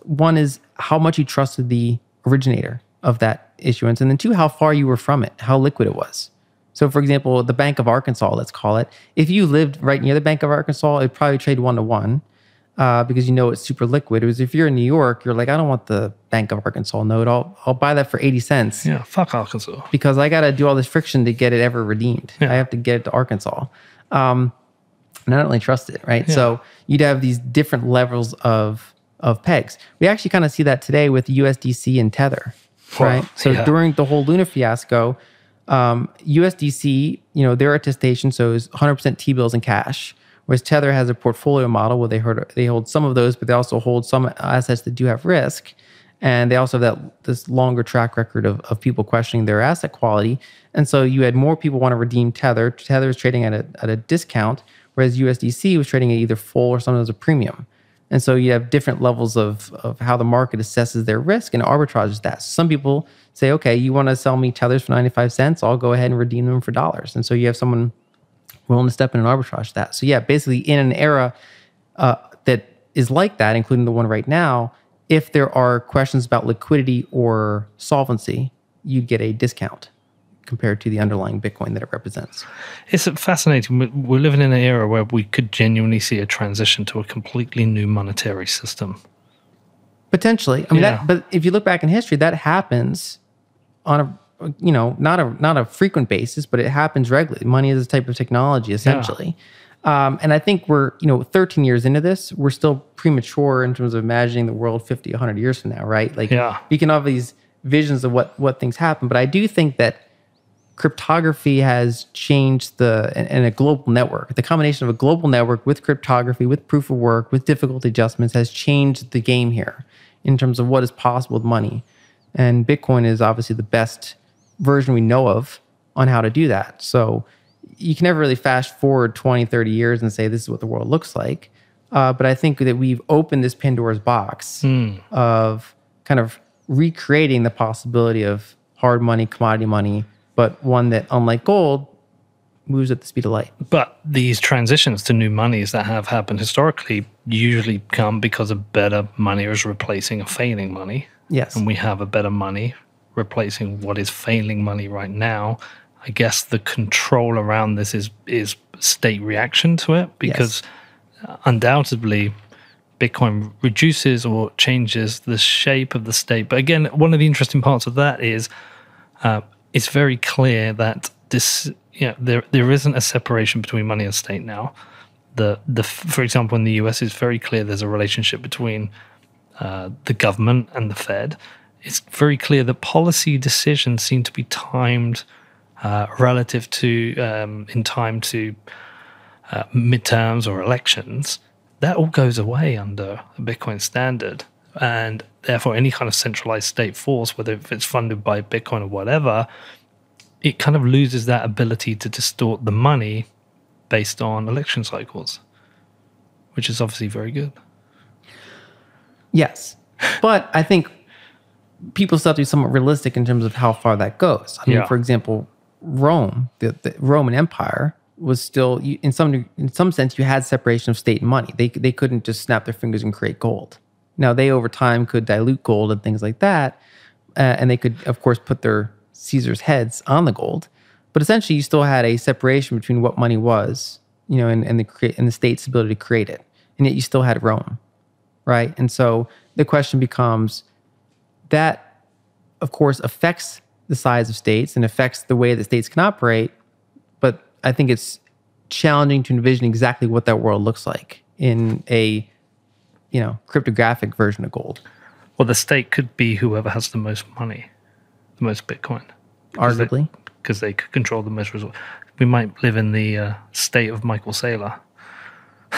one is how much you trusted the originator of that issuance, and then two, how far you were from it, how liquid it was. So, for example, the Bank of Arkansas, let's call it, if you lived right near the Bank of Arkansas, it'd probably trade one to one uh, because you know it's super liquid. Whereas if you're in New York, you're like, I don't want the Bank of Arkansas note. I'll, I'll buy that for 80 cents Yeah, fuck Arkansas. because I got to do all this friction to get it ever redeemed. Yeah. I have to get it to Arkansas. Um, and I don't really trust it, right? Yeah. So you'd have these different levels of of pegs. We actually kind of see that today with USDC and Tether, right? Wow, So yeah. during the whole Luna fiasco, um, USDC, you know, their attestation shows 100% T bills and cash, whereas Tether has a portfolio model where they hold, they hold some of those, but they also hold some assets that do have risk. And they also have that this longer track record of, of people questioning their asset quality. And so you had more people want to redeem Tether. Tether is trading at a, at a discount, whereas USDC was trading at either full or sometimes a premium. And so you have different levels of, of how the market assesses their risk and arbitrages that. Some people say, okay, you want to sell me tethers for 95 cents, I'll go ahead and redeem them for dollars. And so you have someone willing to step in and arbitrage that. So yeah, basically in an era uh, that is like that, including the one right now, if there are questions about liquidity or solvency, you get a discount compared to the underlying Bitcoin that it represents. It's fascinating. We're living in an era where we could genuinely see a transition to a completely new monetary system. Potentially, I mean, Yeah. that, but if you look back in history, that happens on a you know not a not a frequent basis, but it happens regularly. Money is a type of technology, essentially. Um, and I think we're you know 13 years into this, we're still premature in terms of imagining the world 50, 100 years from now, right? Like, Yeah. we can have these visions of what what things happen, but I do think that cryptography has changed the and, and a global network. The combination of a global network with cryptography with proof of work with difficulty adjustments has changed the game here in terms of what is possible with money. And bitcoin is obviously the best version we know of on how to do that. So you can never really fast forward 20 30 years and say this is what the world looks like. Uh, but i think that we've opened this pandora's box of kind of recreating the possibility of hard money, commodity money, but one that, unlike gold, moves at the speed of light. But these transitions to new monies that have happened historically usually come because a better money is replacing a failing money. Yes. And we have a better money replacing what is failing money right now. I guess the control around this is is state reaction to it because undoubtedly Bitcoin reduces or changes the shape of the state. But again, one of the interesting parts of that is uh, it's very clear that this, you know, there there isn't a separation between money and state now. The the for example, in the US, it's very clear there's a relationship between uh, the government and the Fed. It's very clear that policy decisions seem to be timed uh, relative to um, in time to uh, midterms or elections. That all goes away under the Bitcoin standard, and therefore any kind of centralized state force, whether if it's funded by Bitcoin or whatever, it kind of loses that ability to distort the money based on election cycles, which is obviously very good. Yes. But I think people still have to be somewhat realistic in terms of how far that goes. I mean, Yeah. for example, Rome, the, the Roman Empire was still in some in some sense you had separation of state and money. They they couldn't just snap their fingers and create gold. Now they over time could dilute gold and things like that, uh, and they could of course put their Caesar's heads on the gold. But essentially, you still had a separation between what money was, you know, and, and the and the state's ability to create it, and yet you still had Rome right? And so the question becomes that, of course, affects the size of states and affects the way that states can operate. But I think it's challenging to envision exactly what that world looks like in a, you know, cryptographic version of gold. Well, the state could be whoever has the most money, the most Bitcoin. Arguably, because they could control the most. We might live in the uh, state of Michael Saylor.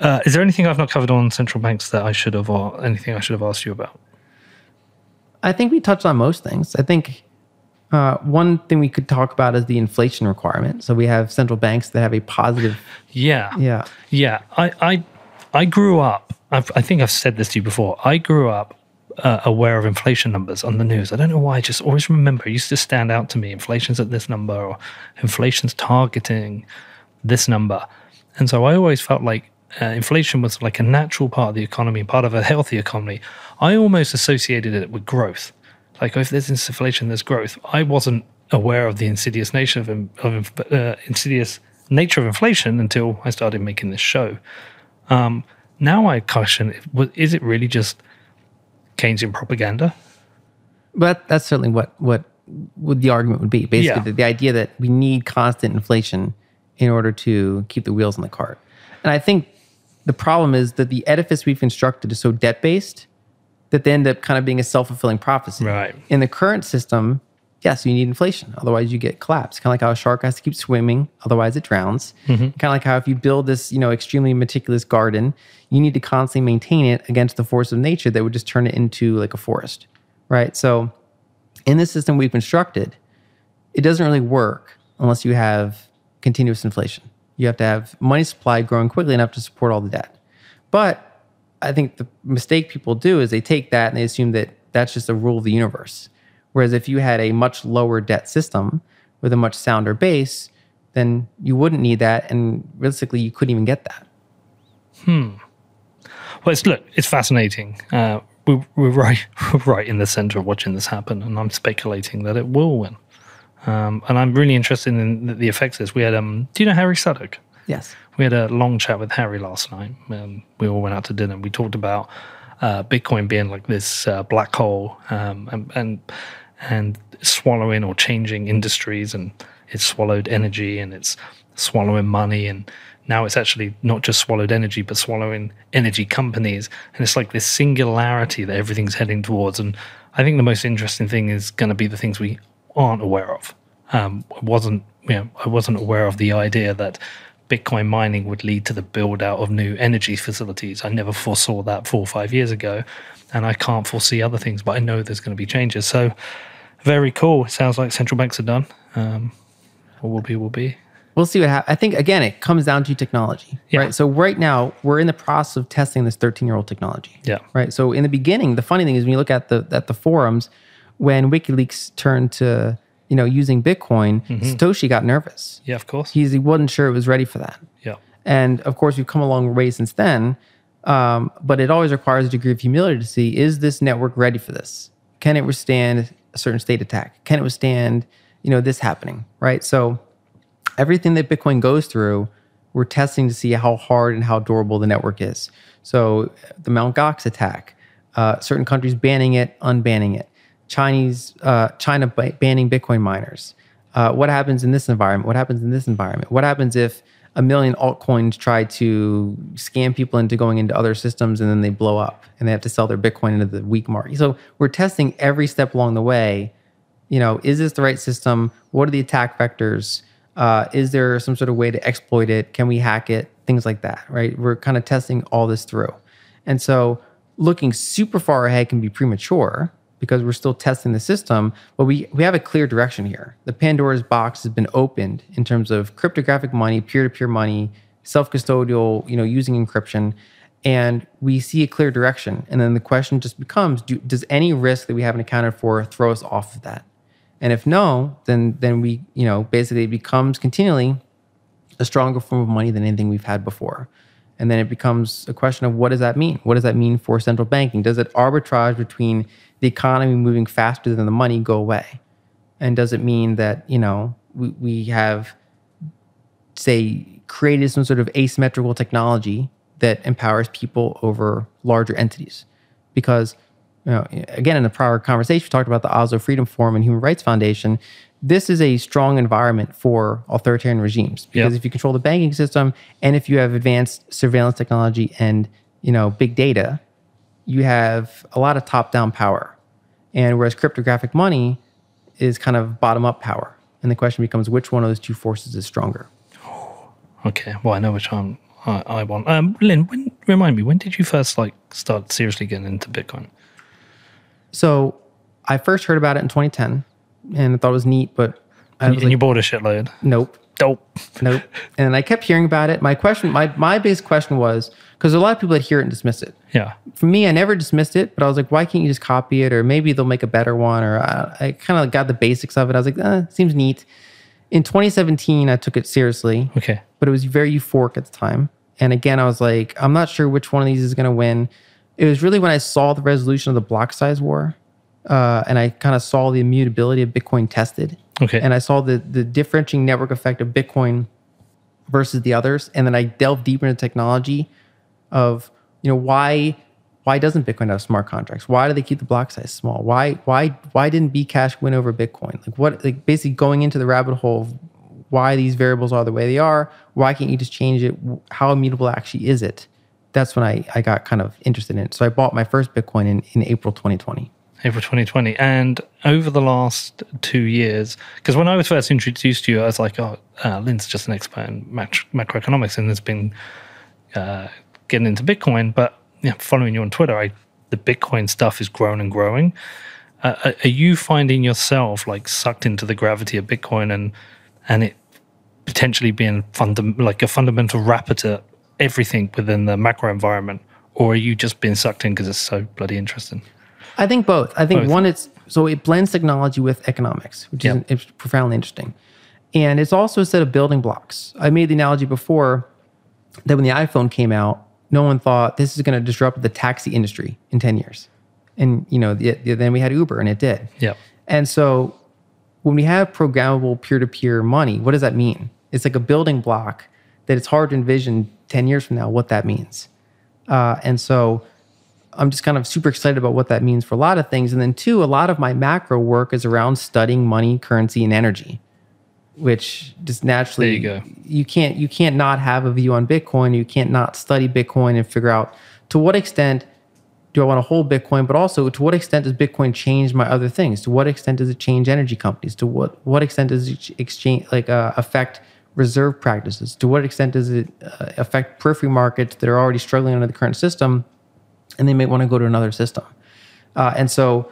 uh, is there anything I've not covered on central banks that I should have, or anything I should have asked you about? I think we touched on most things. I think uh, one thing we could talk about is the inflation requirement. So we have central banks that have a positive, Yeah, yeah, yeah. I, I, I grew up. I've, I think I've said this to you before. I grew up uh, aware of inflation numbers on the news. I don't know why. I just always remember. It used to stand out to me. Inflation's at this number, or inflation's targeting this number, and so I always felt like uh, inflation was like a natural part of the economy, part of a healthy economy. I almost associated it with growth. Like if there's inflation, there's growth. I wasn't aware of the insidious nature of, of uh, insidious nature of inflation until I started making this show. Um, now I question: Is it really just Keynesian propaganda? But that's certainly what what would the argument would be. Basically, Yeah. the, the idea that we need constant inflation in order to keep the wheels in the cart. And I think the problem is that the edifice we've constructed is so debt based that they end up kind of being a self fulfilling prophecy. Right. In the current system, yes, you need inflation. Otherwise, you get collapse. Kind of like how a shark has to keep swimming, otherwise it drowns. Mm-hmm. Kind of like how if you build this, you know, extremely meticulous garden, you need to constantly maintain it against the force of nature that would just turn it into like a forest, right? So, in this system we've constructed, it doesn't really work unless you have continuous inflation. You have to have money supply growing quickly enough to support all the debt. But I think the mistake people do is they take that and they assume that that's just a rule of the universe. Whereas if you had a much lower debt system with a much sounder base, then you wouldn't need that. And realistically, you couldn't even get that. Hmm. Well, it's look, it's fascinating. Uh, we, we're right, we're right in the center of watching this happen, and I'm speculating that it will win. Um, and I'm really interested in the, effects of this. We had, um, do you know Harry Sudock? Yes. We had a long chat with Harry last night. Um, we all went out to dinner. We talked about uh, Bitcoin being like this uh, black hole um, and, and and swallowing or changing industries, and it's swallowed energy and it's swallowing money, and now it's actually not just swallowed energy, but swallowing energy companies, and it's like this singularity that everything's heading towards. And I think the most interesting thing is going to be the things we aren't aware of. Um, I wasn't, you know, I wasn't aware of the idea that Bitcoin mining would lead to the build out of new energy facilities. I never foresaw that four or five years ago, and I can't foresee other things, but I know there's going to be changes. So, very cool. It sounds like central banks are done. Um, what will be, will be. We'll see what happens. I think again, it comes down to technology, Yeah. right? So right now we're in the process of testing this 13 year old technology, Yeah. right? So in the beginning, the funny thing is when you look at the at the forums, when WikiLeaks turned to you know using Bitcoin, Satoshi got nervous. Yeah, of course. He's, he wasn't sure it was ready for that. yeah. And of course, we've come a long way since then. Um, but it always requires a degree of humility to see is this network ready for this? Can it withstand a certain state attack? Can it withstand, you know, this happening? Right. So everything that Bitcoin goes through, we're testing to see how hard and how durable the network is. So the Mt. Gox attack, uh, certain countries banning it, unbanning it, Chinese, uh, China ba- banning Bitcoin miners. Uh, what happens in this environment? What happens in this environment? What happens if a million altcoins try to scam people into going into other systems and then they blow up and they have to sell their Bitcoin into the weak market? So we're testing every step along the way. You know, is this the right system? What are the attack vectors? Uh, is there some sort of way to exploit it? Can we hack it? Things like that, right? We're kind of testing all this through. And so looking super far ahead can be premature because we're still testing the system, but we, we have a clear direction here. The Pandora's box has been opened in terms of cryptographic money, peer-to-peer money, self-custodial, you know, using encryption, and we see a clear direction. And then the question just becomes, do, does any risk that we haven't accounted for throw us off of that? And if no, then then we, you know, basically it becomes continually a stronger form of money than anything we've had before. And then it becomes a question of what does that mean? What does that mean for central banking? Does it arbitrage between the economy moving faster than the money go away? And does it mean that, you know, we, we have, say, created some sort of asymmetrical technology that empowers people over larger entities? Because, you know, again, in the prior conversation, we talked about the Oslo Freedom Forum and Human Rights Foundation. This is a strong environment for authoritarian regimes because Yep. if you control the banking system and if you have advanced surveillance technology and you know big data, you have a lot of top-down power. And whereas cryptographic money is kind of bottom-up power, and the question becomes which one of those two forces is stronger. Okay. Well, I know which one I, I want. Um, Lynn, when, remind me, when did you first like start seriously getting into Bitcoin? So I first heard about it in 2010, and I thought it was neat, but I And, was and like, you bought a shitload. nope. Dope. Nope. and I kept hearing about it. My question, my my base question was because a lot of people that hear it and dismiss it. Yeah. For me, I never dismissed it, but I was like, why can't you just copy it? Or maybe they'll make a better one. Or I, I kind of got the basics of it. I was like, eh, seems neat. In 2017, I took it seriously, Okay. but it was very euphoric at the time. And again, I was like, I'm not sure which one of these is going to win. It was really when I saw the resolution of the block size war, uh, and I kind of saw the immutability of Bitcoin tested Okay. and I saw the the differentiating network effect of Bitcoin versus the others, and then I delved deeper into technology of you know why why doesn't Bitcoin have smart contracts? Why do they keep the block size small? Why why why didn't Bcash win over Bitcoin? Like what like basically going into the rabbit hole of why these variables are the way they are. Why can't you just change it? How immutable actually is it? That's when I, I got kind of interested in it. So I bought my first Bitcoin in, in April 2020. April 2020. And over the last two years, because when I was first introduced to you, I was like, oh, uh, Lynn's just an expert in mac- macroeconomics and has been uh, getting into Bitcoin. But following you on Twitter, I, the Bitcoin stuff is growing and growing. Uh, are- are you finding yourself like sucked into the gravity of Bitcoin and and it potentially being funda- like a fundamental wrapper to everything within the macro environment, or are you just being sucked in because it's so bloody interesting? I think both. I think Both. one, it's so it blends technology with economics, which Yeah. is it's profoundly interesting. And it's also a set of building blocks. I made the analogy before that when the iPhone came out, no one thought this is going to disrupt the taxi industry in 10 years. And, you know, the, the- then we had Uber and it did. Yeah. And so when we have programmable peer to peer money, what does that mean? It's like a building block that it's hard to envision 10 years from now what that means. Uh, and so I'm just kind of super excited about what that means for a lot of things. And then, two, a lot of my macro work is around studying money, currency, and energy, which just naturally you go. you can't you can't not have a view on Bitcoin. You can't not study Bitcoin and figure out to what extent do I want to hold Bitcoin, but also to what extent does Bitcoin change my other things? To what extent does it change energy companies? To what what extent does it exchange like uh, affect reserve practices? To what extent does it uh, affect periphery markets that are already struggling under the current system, and they may want to go to another system? Uh, and so,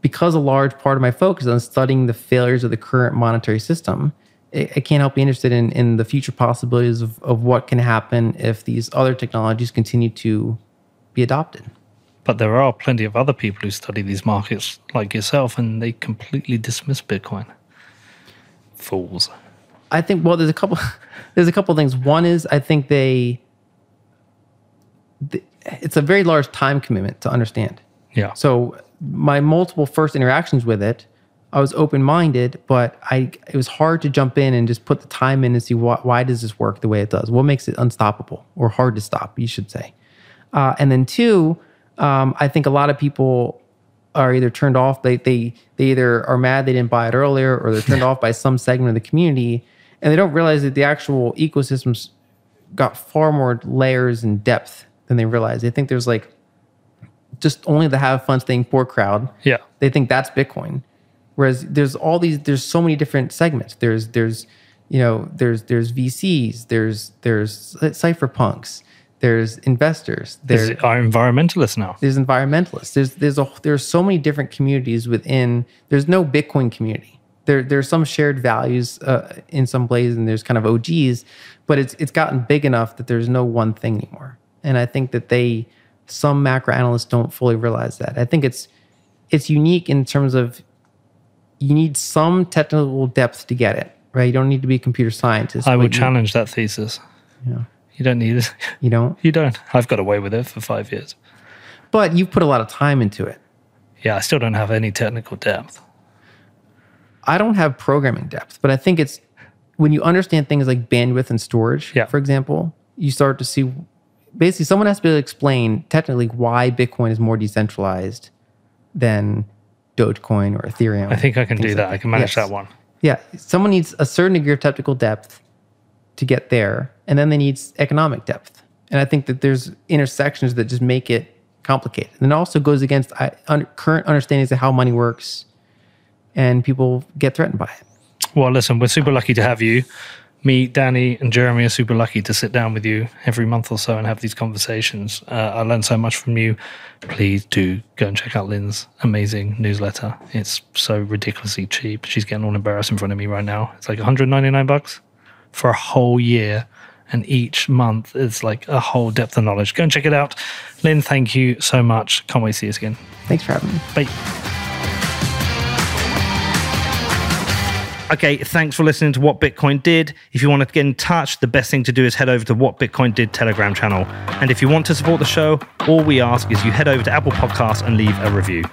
because a large part of my focus is on studying the failures of the current monetary system, I, I can't help be interested in, in the future possibilities of, of what can happen if these other technologies continue to be adopted. But there are plenty of other people who study these markets like yourself and they completely dismiss Bitcoin. Fools. I think well, there's a couple. There's a couple things. One is I think they. th- It's a very large time commitment to understand. Yeah. So my multiple first interactions with it, I was open minded, but I it was hard to jump in and just put the time in and see why, why does this work the way it does? What makes it unstoppable or hard to stop? You should say. Uh, and then two, um, I think a lot of people are either turned off. They they they either are mad they didn't buy it earlier, or they're turned off by some segment of the community, and they don't realize that the actual ecosystems got far more layers and depth than they realize. They think there's like just only the have fun staying poor crowd. Yeah. They think that's Bitcoin. Whereas there's all these there's so many different segments. There's there's you know there's there's VCs, there's there's cypherpunks, there's investors, There's there's are environmentalists now. there's environmentalists. There's there's a there's so many different communities within. There's no Bitcoin community. There there's some shared values uh, in some places, and there's kind of OGs, but it's it's gotten big enough that there's no one thing anymore. And I think that they some macro analysts don't fully realize that. I think it's it's unique in terms of you need some technical depth to get it right. You don't need to be a computer scientist. I would challenge that thesis. Yeah. You don't need it. You don't, You don't. I've got away with it for five years. but you've put a lot of time into it. Yeah, I still don't have any technical depth. I don't have programming depth, but I think it's when you understand things like bandwidth and storage, Yeah. for example, you start to see basically someone has to be able to explain technically why Bitcoin is more decentralized than Dogecoin or Ethereum. I think I can do like that. I can manage Yes. that one. Yeah, someone needs a certain degree of technical depth to get there, and then they need economic depth. And I think that there's intersections that just make it complicated. And it also goes against current understandings of how money works, and people get threatened by it. Well, listen, we're super lucky to have you. Me, Danny, and Jeremy are super lucky to sit down with you every month or so and have these conversations. Uh, I learned so much from you. Please do go and check out Lynn's amazing newsletter. It's so ridiculously cheap. She's getting all embarrassed in front of me right now. It's like 199 bucks for a whole year. And each month is like a whole depth of knowledge. Go and check it out. Lynn, thank you so much. Can't wait to see you again. Thanks for having me. Bye. Okay, thanks for listening to What Bitcoin Did. If you want to get in touch, the best thing to do is head over to What Bitcoin Did Telegram channel. And if you want to support the show, all we ask is you head over to Apple Podcasts and leave a review.